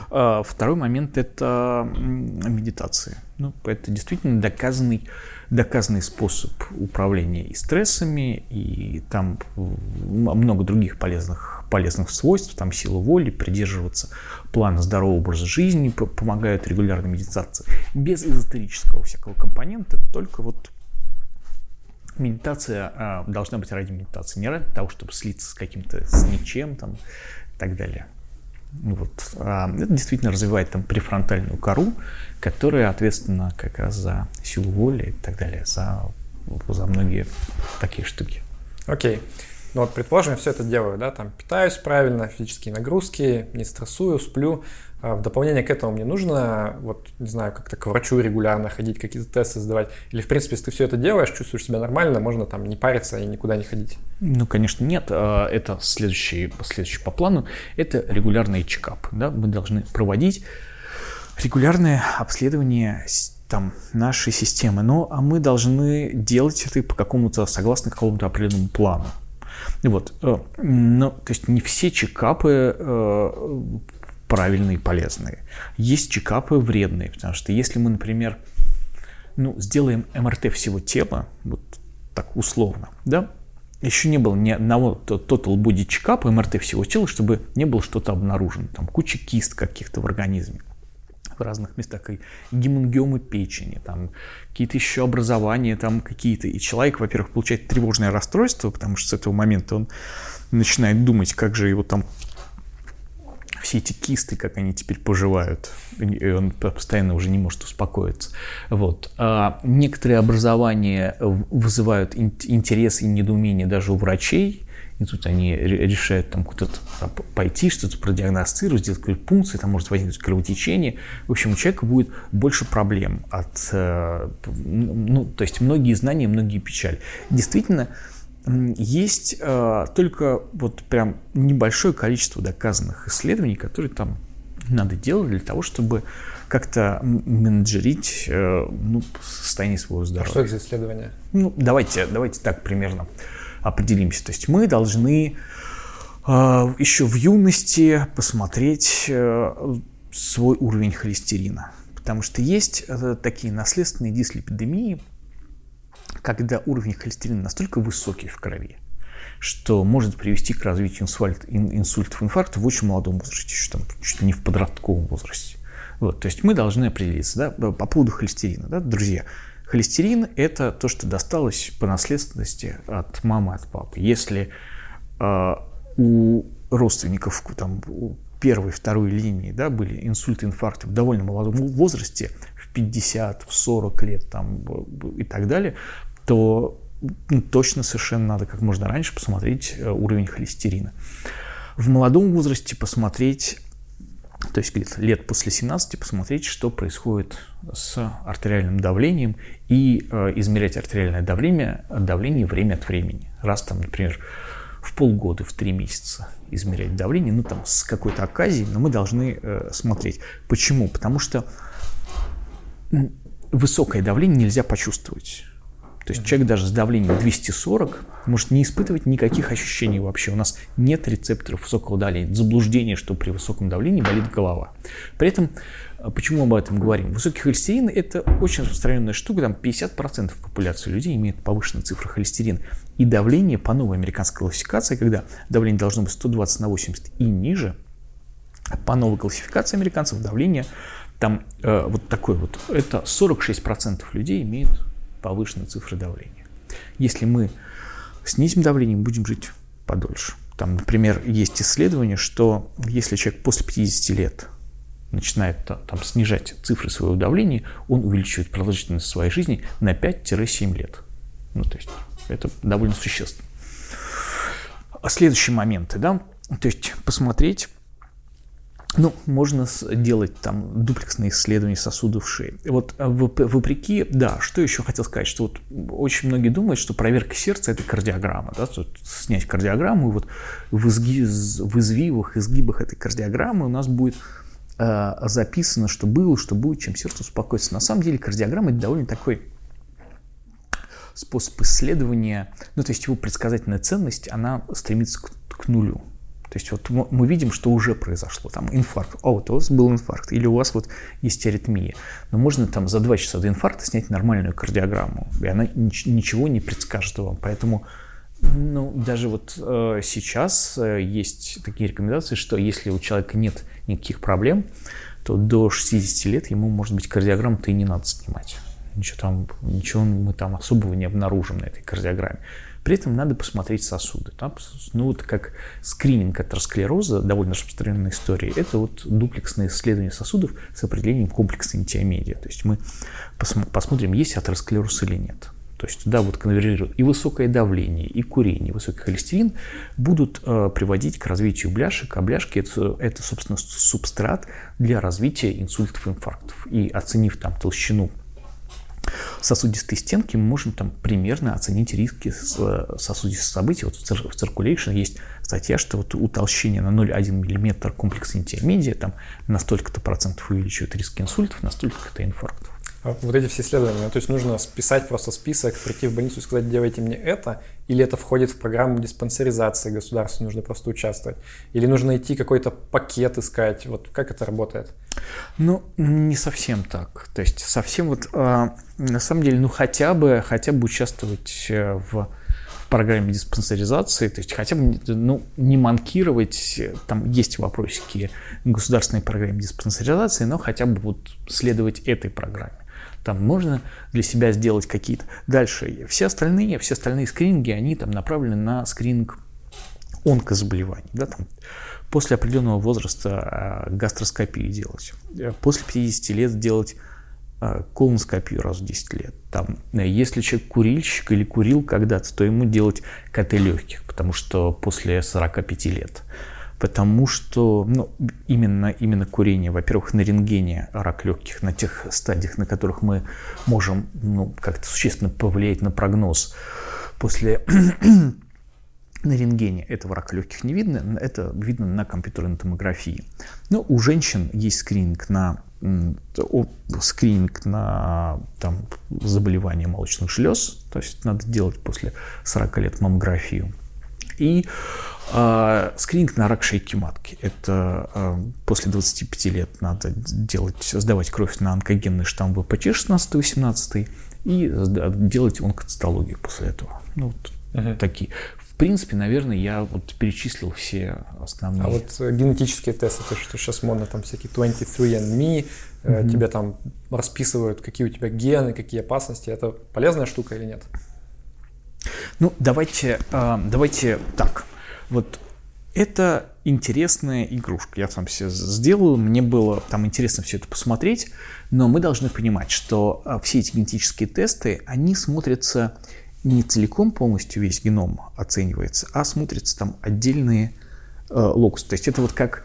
А, второй момент – это медитация. Ну, это действительно доказанный, доказанный способ управления и стрессами, и там много других полезных, полезных свойств, там сила воли, придерживаться плана здорового образа жизни, помогают регулярной медитации. Без эзотерического всякого компонента, только вот медитация а, должна быть ради медитации, не ради того, чтобы слиться с каким-то, с ничем там и так далее. Вот. А это действительно развивает там префронтальную кору, которая ответственна как раз за силу воли и так далее, за, за многие такие штуки. Окей. Okay. Ну вот, предположим, я все это делаю, да, там питаюсь правильно, физические нагрузки, не стрессую, сплю, а в дополнение к этому мне нужно, вот, не знаю, как-то к врачу регулярно ходить, какие-то тесты сдавать? Или, в принципе, если ты все это делаешь, чувствуешь себя нормально, можно там не париться и никуда не ходить? Ну, конечно, нет. А, это следующий, следующий по плану. Это регулярный чекап. Да? Мы должны проводить регулярное обследование там, нашей системы. Но а мы должны делать это по какому-то, согласно какому-то определенному плану. Вот. Э, ну, то есть не все чекапы э, правильные и полезные. Есть чекапы вредные, потому что если мы, например, ну, сделаем МРТ всего тела, вот так условно, да, еще не было ни одного total body чекапа, МРТ всего тела, чтобы не было что-то обнаружено, там куча кист каких-то в организме в разных местах, как гемангиомы печени, там какие-то еще образования, там какие-то. И человек, во-первых, получает тревожное расстройство, потому что с этого момента он начинает думать, как же его там все эти кисты, как они теперь поживают, и он постоянно уже не может успокоиться. Вот. А некоторые образования вызывают интерес и недоумение даже у врачей, и тут они решают там куда-то пойти, что-то продиагностировать, сделать какую-то пункцию, там может возникнуть кровотечение. В общем, у человека будет больше проблем от... Э, ну, то есть многие знания, многие печаль. Действительно, есть э, только вот прям небольшое количество доказанных исследований, которые там надо делать для того, чтобы как-то менеджерить э, ну, состояние своего здоровья. А что это за исследования? Ну, давайте, давайте так примерно определимся. То есть мы должны э, еще в юности посмотреть э, свой уровень холестерина Потому что есть э, такие наследственные дислепидемии, когда уровень холестерина настолько высокий в крови, что может привести к развитию инсульт, инсультов, инфарктов в очень молодом возрасте, еще там, чуть ли не в подростковом возрасте. Вот, то есть мы должны определиться да, по поводу холестерина. Да, друзья, холестерин – это то, что досталось по наследственности от мамы, от папы. Если э, у родственников там, у первой, второй линии да, были инсульты, инфаркты в довольно молодом возрасте, в 50, в 40 лет там, и так далее, то ну, точно совершенно надо как можно раньше посмотреть э, уровень холестерина. В молодом возрасте посмотреть, то есть где-то лет после 17, посмотреть, что происходит с артериальным давлением и э, измерять артериальное давление, давление время от времени. Раз там, например, в полгода, в три месяца измерять давление, ну там с какой-то оказией, но мы должны э, смотреть. Почему? Потому что высокое давление нельзя почувствовать. То есть человек даже с давлением 240 может не испытывать никаких ощущений вообще. У нас нет рецепторов высокого давления. Заблуждение, что при высоком давлении болит голова. При этом, э, почему об этом говорим? Высокий холестерин – это очень распространенная штука. Там 50% популяции людей имеют повышенные цифры холестерина. И давление по новой американской классификации, когда давление должно быть 120 на 80 и ниже, по новой классификации американцев давление там э, вот такое вот, это 46% людей имеют повышенные цифры давления. Если мы снизим давление, мы будем жить подольше. Там, например, есть исследование, что если человек после 50 лет начинает там, снижать цифры своего давления, он увеличивает продолжительность своей жизни на 5-7 лет. Ну, то есть это довольно существенно. А следующие моменты, да, то есть посмотреть ну, можно делать там дуплексные исследования сосудов шеи. Вот а, вопреки, да, что еще хотел сказать, что вот очень многие думают, что проверка сердца – это кардиограмма, да, тут снять кардиограмму, и вот в, изги, в извивах, изгибах этой кардиограммы у нас будет э, записано, что было, что будет, чем сердце успокоится. На самом деле кардиограмма – это довольно такой способ исследования, ну, то есть его предсказательная ценность, она стремится к, к нулю. То есть вот мы видим, что уже произошло, там инфаркт, о, вот у вас был инфаркт, или у вас вот есть аритмия. Но можно там за два часа до инфаркта снять нормальную кардиограмму, и она ничего не предскажет вам. Поэтому ну, даже вот э, сейчас э, есть такие рекомендации, что если у человека нет никаких проблем, то до 60 лет ему, может быть, кардиограмму-то и не надо снимать. Ничего там, ничего мы там особого не обнаружим на этой кардиограмме. При этом надо посмотреть сосуды. Да? Ну вот как скрининг атеросклероза, довольно распространенная история, это вот дуплексное исследование сосудов с определением комплексной антиомедия. То есть мы пос- посмотрим, есть атеросклероз или нет. То есть туда вот конвергируют и высокое давление, и курение, и высокий холестерин будут э, приводить к развитию бляшек, а бляшки это, это, собственно, субстрат для развития инсультов и инфарктов. И оценив там толщину сосудистой стенки, мы можем там примерно оценить риски э, сосудистых событий. Вот в Circulation есть статья, что вот утолщение на 0,1 мм комплекса антиомедия там на столько-то процентов увеличивает риски инсультов, на столько-то инфарктов. А вот эти все исследования, то есть нужно списать просто список, прийти в больницу и сказать, делайте мне это, или это входит в программу диспансеризации государства, нужно просто участвовать, или нужно найти какой-то пакет искать, вот как это работает? Ну, не совсем так, то есть совсем вот, э, на самом деле, ну хотя бы, хотя бы участвовать э, в в программе диспансеризации, то есть хотя бы ну, не манкировать, там есть вопросики государственной программы диспансеризации, но хотя бы вот следовать этой программе. Там можно для себя сделать какие-то. Дальше все остальные, все остальные скрининги, они там направлены на скрининг онкозаболеваний. Да, там, после определенного возраста э, гастроскопию делать. Э, после 50 лет делать э, колоноскопию раз в 10 лет. Там, если человек курильщик или курил когда-то, то ему делать КТ легких, потому что после 45 лет потому что ну, именно, именно курение, во-первых, на рентгене рак легких, на тех стадиях, на которых мы можем ну, как-то существенно повлиять на прогноз после на рентгене этого рака легких не видно, это видно на компьютерной томографии. Но у женщин есть скрининг на скрининг на там, заболевание молочных желез, то есть надо делать после 40 лет маммографию. И А, скрининг на рак шейки матки. Это а, после 25 лет надо делать, сдавать кровь на онкогенный штамм ВПЧ 16-18 и делать онкоцитологию после этого. Ну, вот uh-huh. такие. В принципе, наверное, я вот перечислил все основные. А вот э, генетические тесты, то, что сейчас модно, там всякие 23andMe, mm-hmm. тебе там расписывают, какие у тебя гены, какие опасности. Это полезная штука или нет? Ну, давайте, а, давайте так. Вот это интересная игрушка. Я сам все сделал, мне было там интересно все это посмотреть, но мы должны понимать, что а, все эти генетические тесты, они смотрятся не целиком полностью весь геном оценивается, а смотрятся там отдельные э, локусы. То есть это вот как,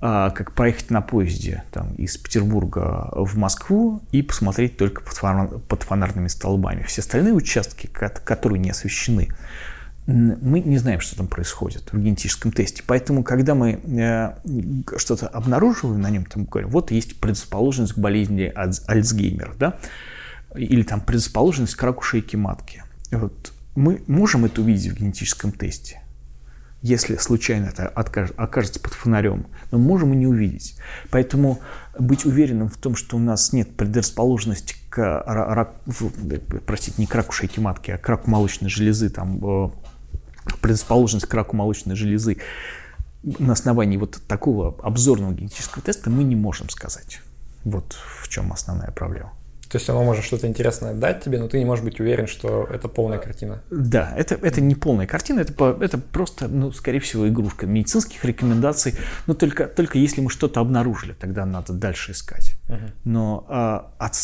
э, как проехать на поезде там, из Петербурга в Москву и посмотреть только под, фонар, под фонарными столбами. Все остальные участки, которые не освещены, мы не знаем, что там происходит в генетическом тесте. Поэтому, когда мы э, что-то обнаруживаем на нем, там говорим, вот есть предрасположенность к болезни Альцгеймера, да, или там предрасположенность к раку шейки матки. Вот мы можем это увидеть в генетическом тесте, если случайно это окажется под фонарем, но можем и не увидеть. Поэтому быть уверенным в том, что у нас нет предрасположенности к рак, простите, не к раку шейки матки, а к раку молочной железы, там, э, предрасположенность к раку молочной железы, на основании вот такого обзорного генетического теста мы не можем сказать. Вот в чем основная проблема. То есть оно может что-то интересное дать тебе, но ты не можешь быть уверен, что это полная картина. Да, это, это не полная картина, это, это просто, ну, скорее всего, игрушка медицинских рекомендаций, но только, только если мы что-то обнаружили, тогда надо дальше искать. Uh-huh. Но а, от,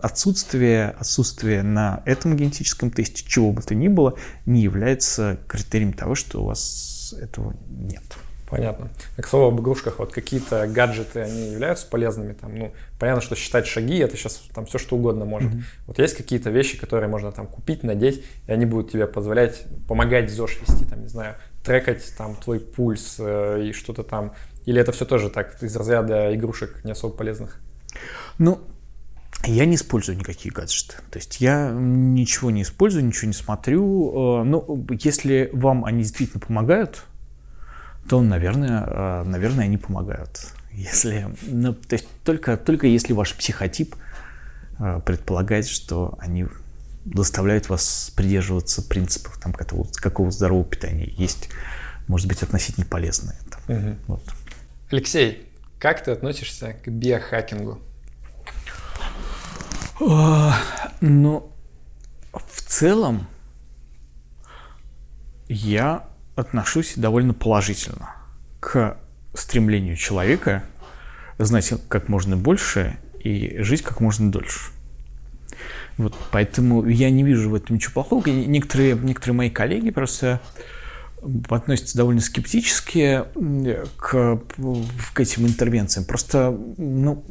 отсутствие, отсутствие на этом генетическом тесте чего бы то ни было не является критерием того, что у вас этого нет. Понятно. К слову об игрушках, вот какие-то гаджеты, они являются полезными? Там, ну, понятно, что считать шаги, это сейчас там все что угодно может. Mm-hmm. Вот есть какие-то вещи, которые можно там купить, надеть, и они будут тебе позволять помогать ЗОЖ вести, там, не знаю, трекать там твой пульс э, и что-то там. Или это все тоже так, из разряда игрушек не особо полезных? Ну, я не использую никакие гаджеты. То есть я ничего не использую, ничего не смотрю. Э, ну, если вам они действительно помогают, то, наверное, э, наверное, они помогают. Если, ну, то есть только, только если ваш психотип э, предполагает, что они заставляют вас придерживаться принципов там, какого, какого здорового питания. Есть, может быть, относительно полезные. Там, угу. вот. Алексей, как ты относишься к биохакингу? Ну, в целом, я отношусь довольно положительно к стремлению человека знать как можно больше и жить как можно дольше. Вот, поэтому я не вижу в этом ничего плохого. Некоторые, некоторые мои коллеги просто относятся довольно скептически к, к этим интервенциям. Просто ну,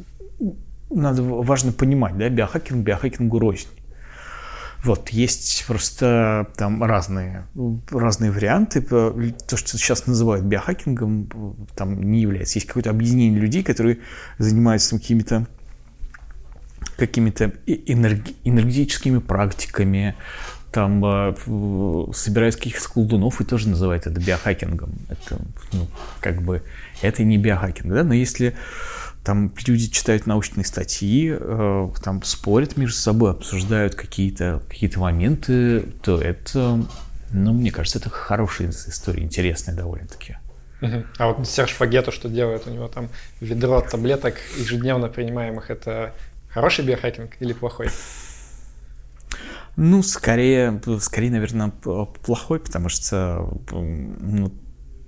надо важно понимать, да, биохакинг биохакингу рознь. Вот, есть просто там разные, разные варианты. То, что сейчас называют биохакингом, там не является. Есть какое-то объединение людей, которые занимаются какими-то какими-то энергетическими практиками, там э, собирают каких-то колдунов и тоже называют это биохакингом. Это, ну, как бы, это не биохакинг, да, но если там люди читают научные статьи, э, там спорят между собой, обсуждают какие-то какие моменты, то это, ну, мне кажется, это хорошая история, интересная довольно-таки. А вот Серж Фагето что делает? У него там ведро таблеток ежедневно принимаемых. Это хороший биохакинг или плохой? Ну, скорее, скорее, наверное, плохой, потому что, ну,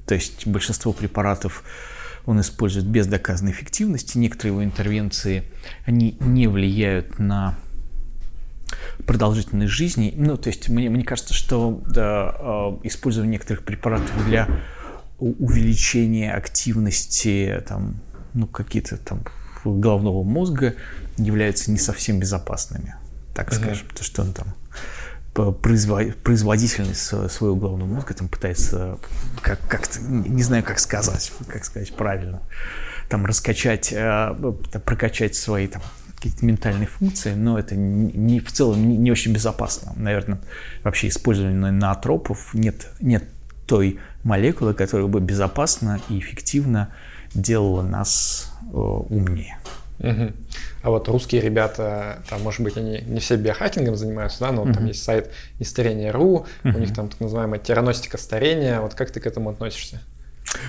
то есть большинство препаратов он использует без доказанной эффективности. Некоторые его интервенции, они не влияют на продолжительность жизни. Ну, то есть мне, мне кажется, что да, а, использование некоторых препаратов для увеличения активности там, ну, какие-то там головного мозга являются не совсем безопасными, так скажем, потому что он там производительность своего головного мозга там пытается как, как не знаю, как сказать, как сказать правильно, там раскачать, э, прокачать свои там какие-то ментальные функции, но это не, в целом не, не очень безопасно. Наверное, вообще использование наотропов нет, нет той молекулы, которая бы безопасно и эффективно делала нас э, умнее. Угу. А вот русские ребята, там, может быть, они не все биохакингом занимаются, да, но угу. там есть сайт исторения.ру, угу. у них там так называемая тераностика старения. Вот как ты к этому относишься?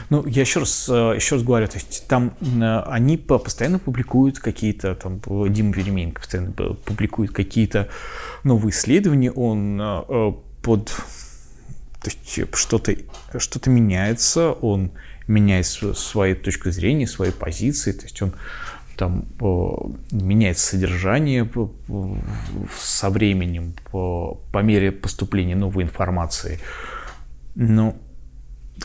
Ну, я еще раз, э, еще раз говорю, то есть там э, они постоянно публикуют какие-то, там, Дима Веременко постоянно публикует какие-то новые исследования, он э, под, то есть что-то что меняется, он меняет свою точку зрения, свои позиции, то есть он там меняется содержание со временем по, по мере поступления новой информации. Но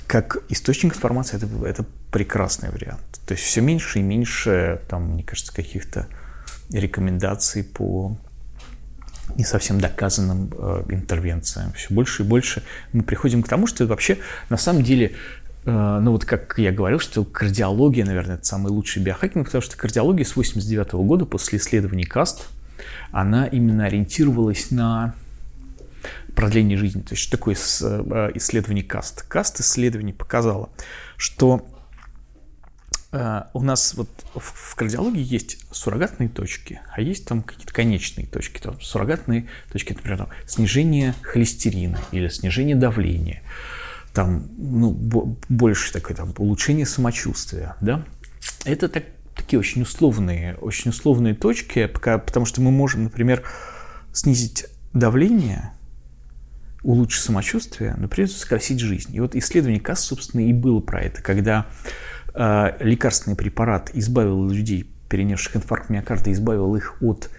как источник информации это, это прекрасный вариант. То есть все меньше и меньше, там, мне кажется, каких-то рекомендаций по не совсем доказанным э, интервенциям. Все больше и больше мы приходим к тому, что вообще на самом деле, э, ну вот как я говорил, что кардиология, наверное, это самый лучший биохакинг, потому что кардиология с 89 -го года после исследований КАСТ, она именно ориентировалась на продление жизни. То есть что такое э, исследование КАСТ? КАСТ исследование показало, что э, у нас вот в кардиологии есть суррогатные точки, а есть там какие-то конечные точки. Там суррогатные точки, например, там, снижение холестерина или снижение давления, там, ну, больше такое, там, улучшение самочувствия, да. Это так, такие очень условные, очень условные точки, потому что мы можем, например, снизить давление улучшить самочувствие, но придется сократить жизнь. И вот исследование КАС, собственно, и было про это, когда э, лекарственный препарат избавил людей, перенесших инфаркт миокарда, избавил их от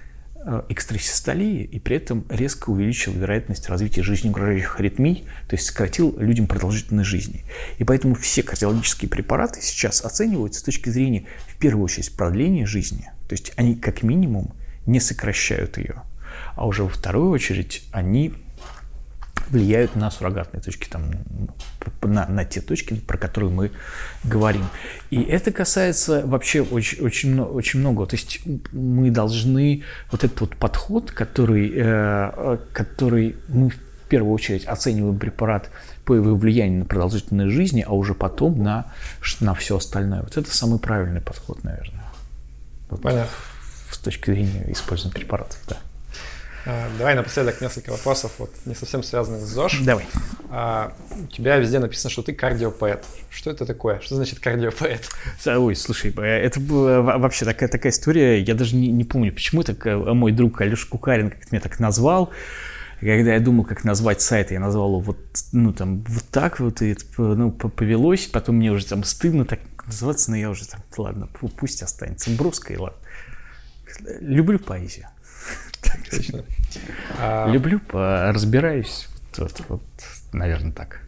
экстрасистолии и при этом резко увеличил вероятность развития жизнеугрожающих аритмий, то есть сократил людям продолжительность жизни. И поэтому все кардиологические препараты сейчас оцениваются с точки зрения, в первую очередь, продления жизни. То есть они как минимум не сокращают ее. А уже во вторую очередь они влияют на суррогатные точки, там, на, на те точки, про которые мы говорим. И это касается вообще очень, очень, очень много. То есть мы должны вот этот вот подход, который, э, который мы в первую очередь оцениваем препарат по его влиянию на продолжительность жизни, а уже потом на, на все остальное. Вот это самый правильный подход, наверное. Вот Понятно. С точки зрения использования препаратов, да. А, давай напоследок несколько вопросов, вот не совсем связанных с ЗОЖ. Давай. А, у тебя везде написано, что ты кардиопоэт. Что это такое? Что значит кардиопоэт? Ой, слушай, э, это была вообще такая, такая история, я даже не, не помню, почему так э, мой друг Алеша Кукарин как меня так назвал. Когда я думал, как назвать сайт, я назвал его вот, ну, там, вот так вот, и это, ну, повелось, потом мне уже там стыдно так называться, но я уже там, ладно, пусть останется. Бровская, ладно. Люблю поэзию. Точно. А... Люблю, разбираюсь. Вот, вот, наверное, так.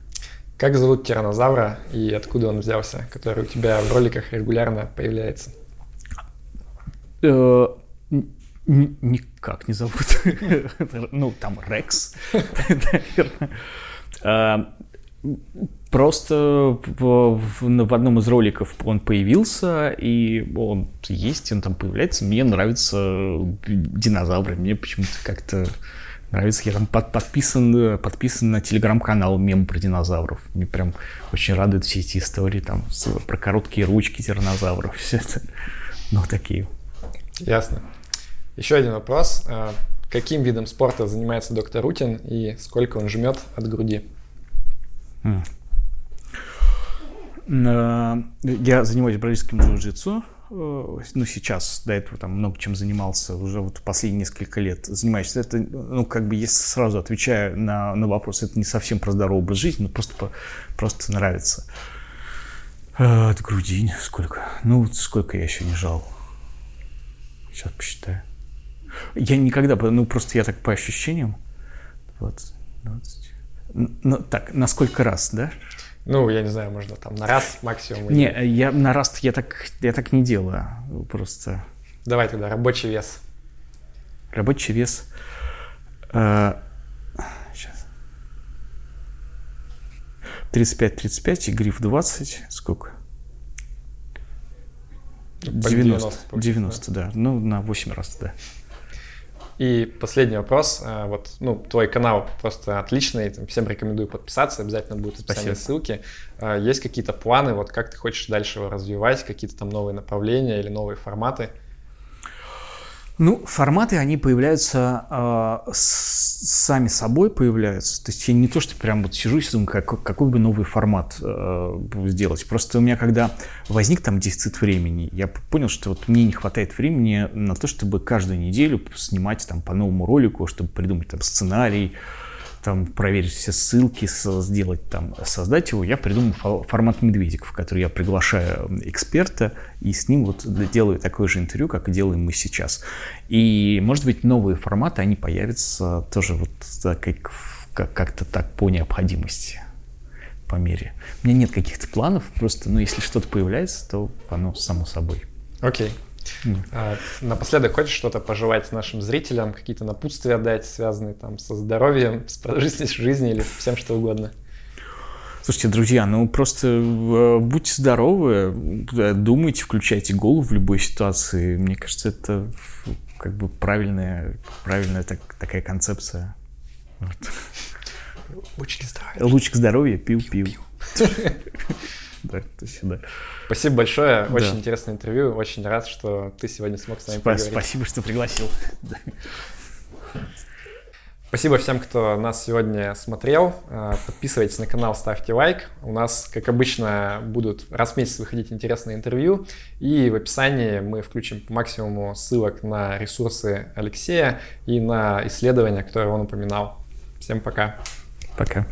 Как зовут тиранозавра и откуда он взялся, который у тебя в роликах регулярно появляется? Э, никак не зовут. <laughs> Ну, там Рекс, <laughs> наверное. Просто в, в, в одном из роликов он появился, и он есть, он там появляется. Мне нравятся динозавры, мне почему-то как-то нравится. Я там под, подписан, подписан на телеграм-канал мем про динозавров. Мне прям очень радуют все эти истории там с, про короткие ручки тиранозавров. <laughs> Все это, ну, такие. Ясно. Еще один вопрос. А, каким видом спорта занимается доктор Рутин и сколько он жмет от груди? Э, я занимаюсь бразильским джиу-джитсу. Э, ну, сейчас до этого там много чем занимался, уже вот последние несколько лет занимаюсь. Это, ну, как бы, если сразу отвечаю на, на вопрос, это не совсем про здоровый образ жизни, но просто, просто нравится. Э, от груди сколько? Ну, сколько я еще не жал. Сейчас посчитаю. Я никогда, ну, просто я так по ощущениям. 20, 20. Ну, так, на сколько раз, да? Ну, я не знаю, можно там на раз максимум. Не, я на раз я так, я так не делаю. Просто. Давай тогда рабочий вес. Рабочий вес. Э, сейчас. 35-35 и гриф 20. Сколько? 90. 90, 90 да. Ну, на 8 раз, да. И последний вопрос. А, вот, ну, твой канал просто отличный. Всем рекомендую подписаться. Обязательно будут в описании ссылки. А, есть какие-то планы? Вот как ты хочешь дальше его развивать? Какие-то там новые направления или новые форматы? Ну, форматы, они появляются э, сами собой появляются. То есть я не то, что прям вот сижу и думаю, как, какой бы новый формат э, сделать. Просто у меня, когда возник там дефицит времени, я понял, что вот мне не хватает времени на то, чтобы каждую неделю снимать там по новому ролику, чтобы придумать там сценарий, там проверить все ссылки, сделать там, создать его, я придумал формат медведик, в который я приглашаю эксперта и с ним вот делаю такое же интервью, как делаем мы сейчас. И, может быть, новые форматы, они появятся тоже вот как, как-то так по необходимости по мере. У меня нет каких-то планов, просто, ну, если что-то появляется, то оно само собой. Окей. Okay. А, напоследок хочешь что-то пожелать нашим зрителям, какие-то напутствия дать, связанные там со здоровьем, с <laughs> продолжительностью жизни или всем что угодно? Слушайте, друзья, ну просто э, будьте здоровы, э, думайте, включайте голову в любой ситуации. Мне кажется, это как бы правильная, правильная так, такая концепция. Вот. Лучик здоровья. Лучик здоровья, пил-пил. <laughs> Да, то сюда. Спасибо большое. Очень да. интересное интервью. Очень рад, что ты сегодня смог с нами Сп- поговорить. Спасибо, что пригласил. Спасибо всем, кто нас сегодня смотрел. А, подписывайтесь на канал, ставьте лайк. У нас, как обычно, будут раз в месяц выходить интересные интервью. И в описании мы включим по максимуму ссылок на ресурсы Алексея и на исследования, которые он упоминал. Всем пока. Пока.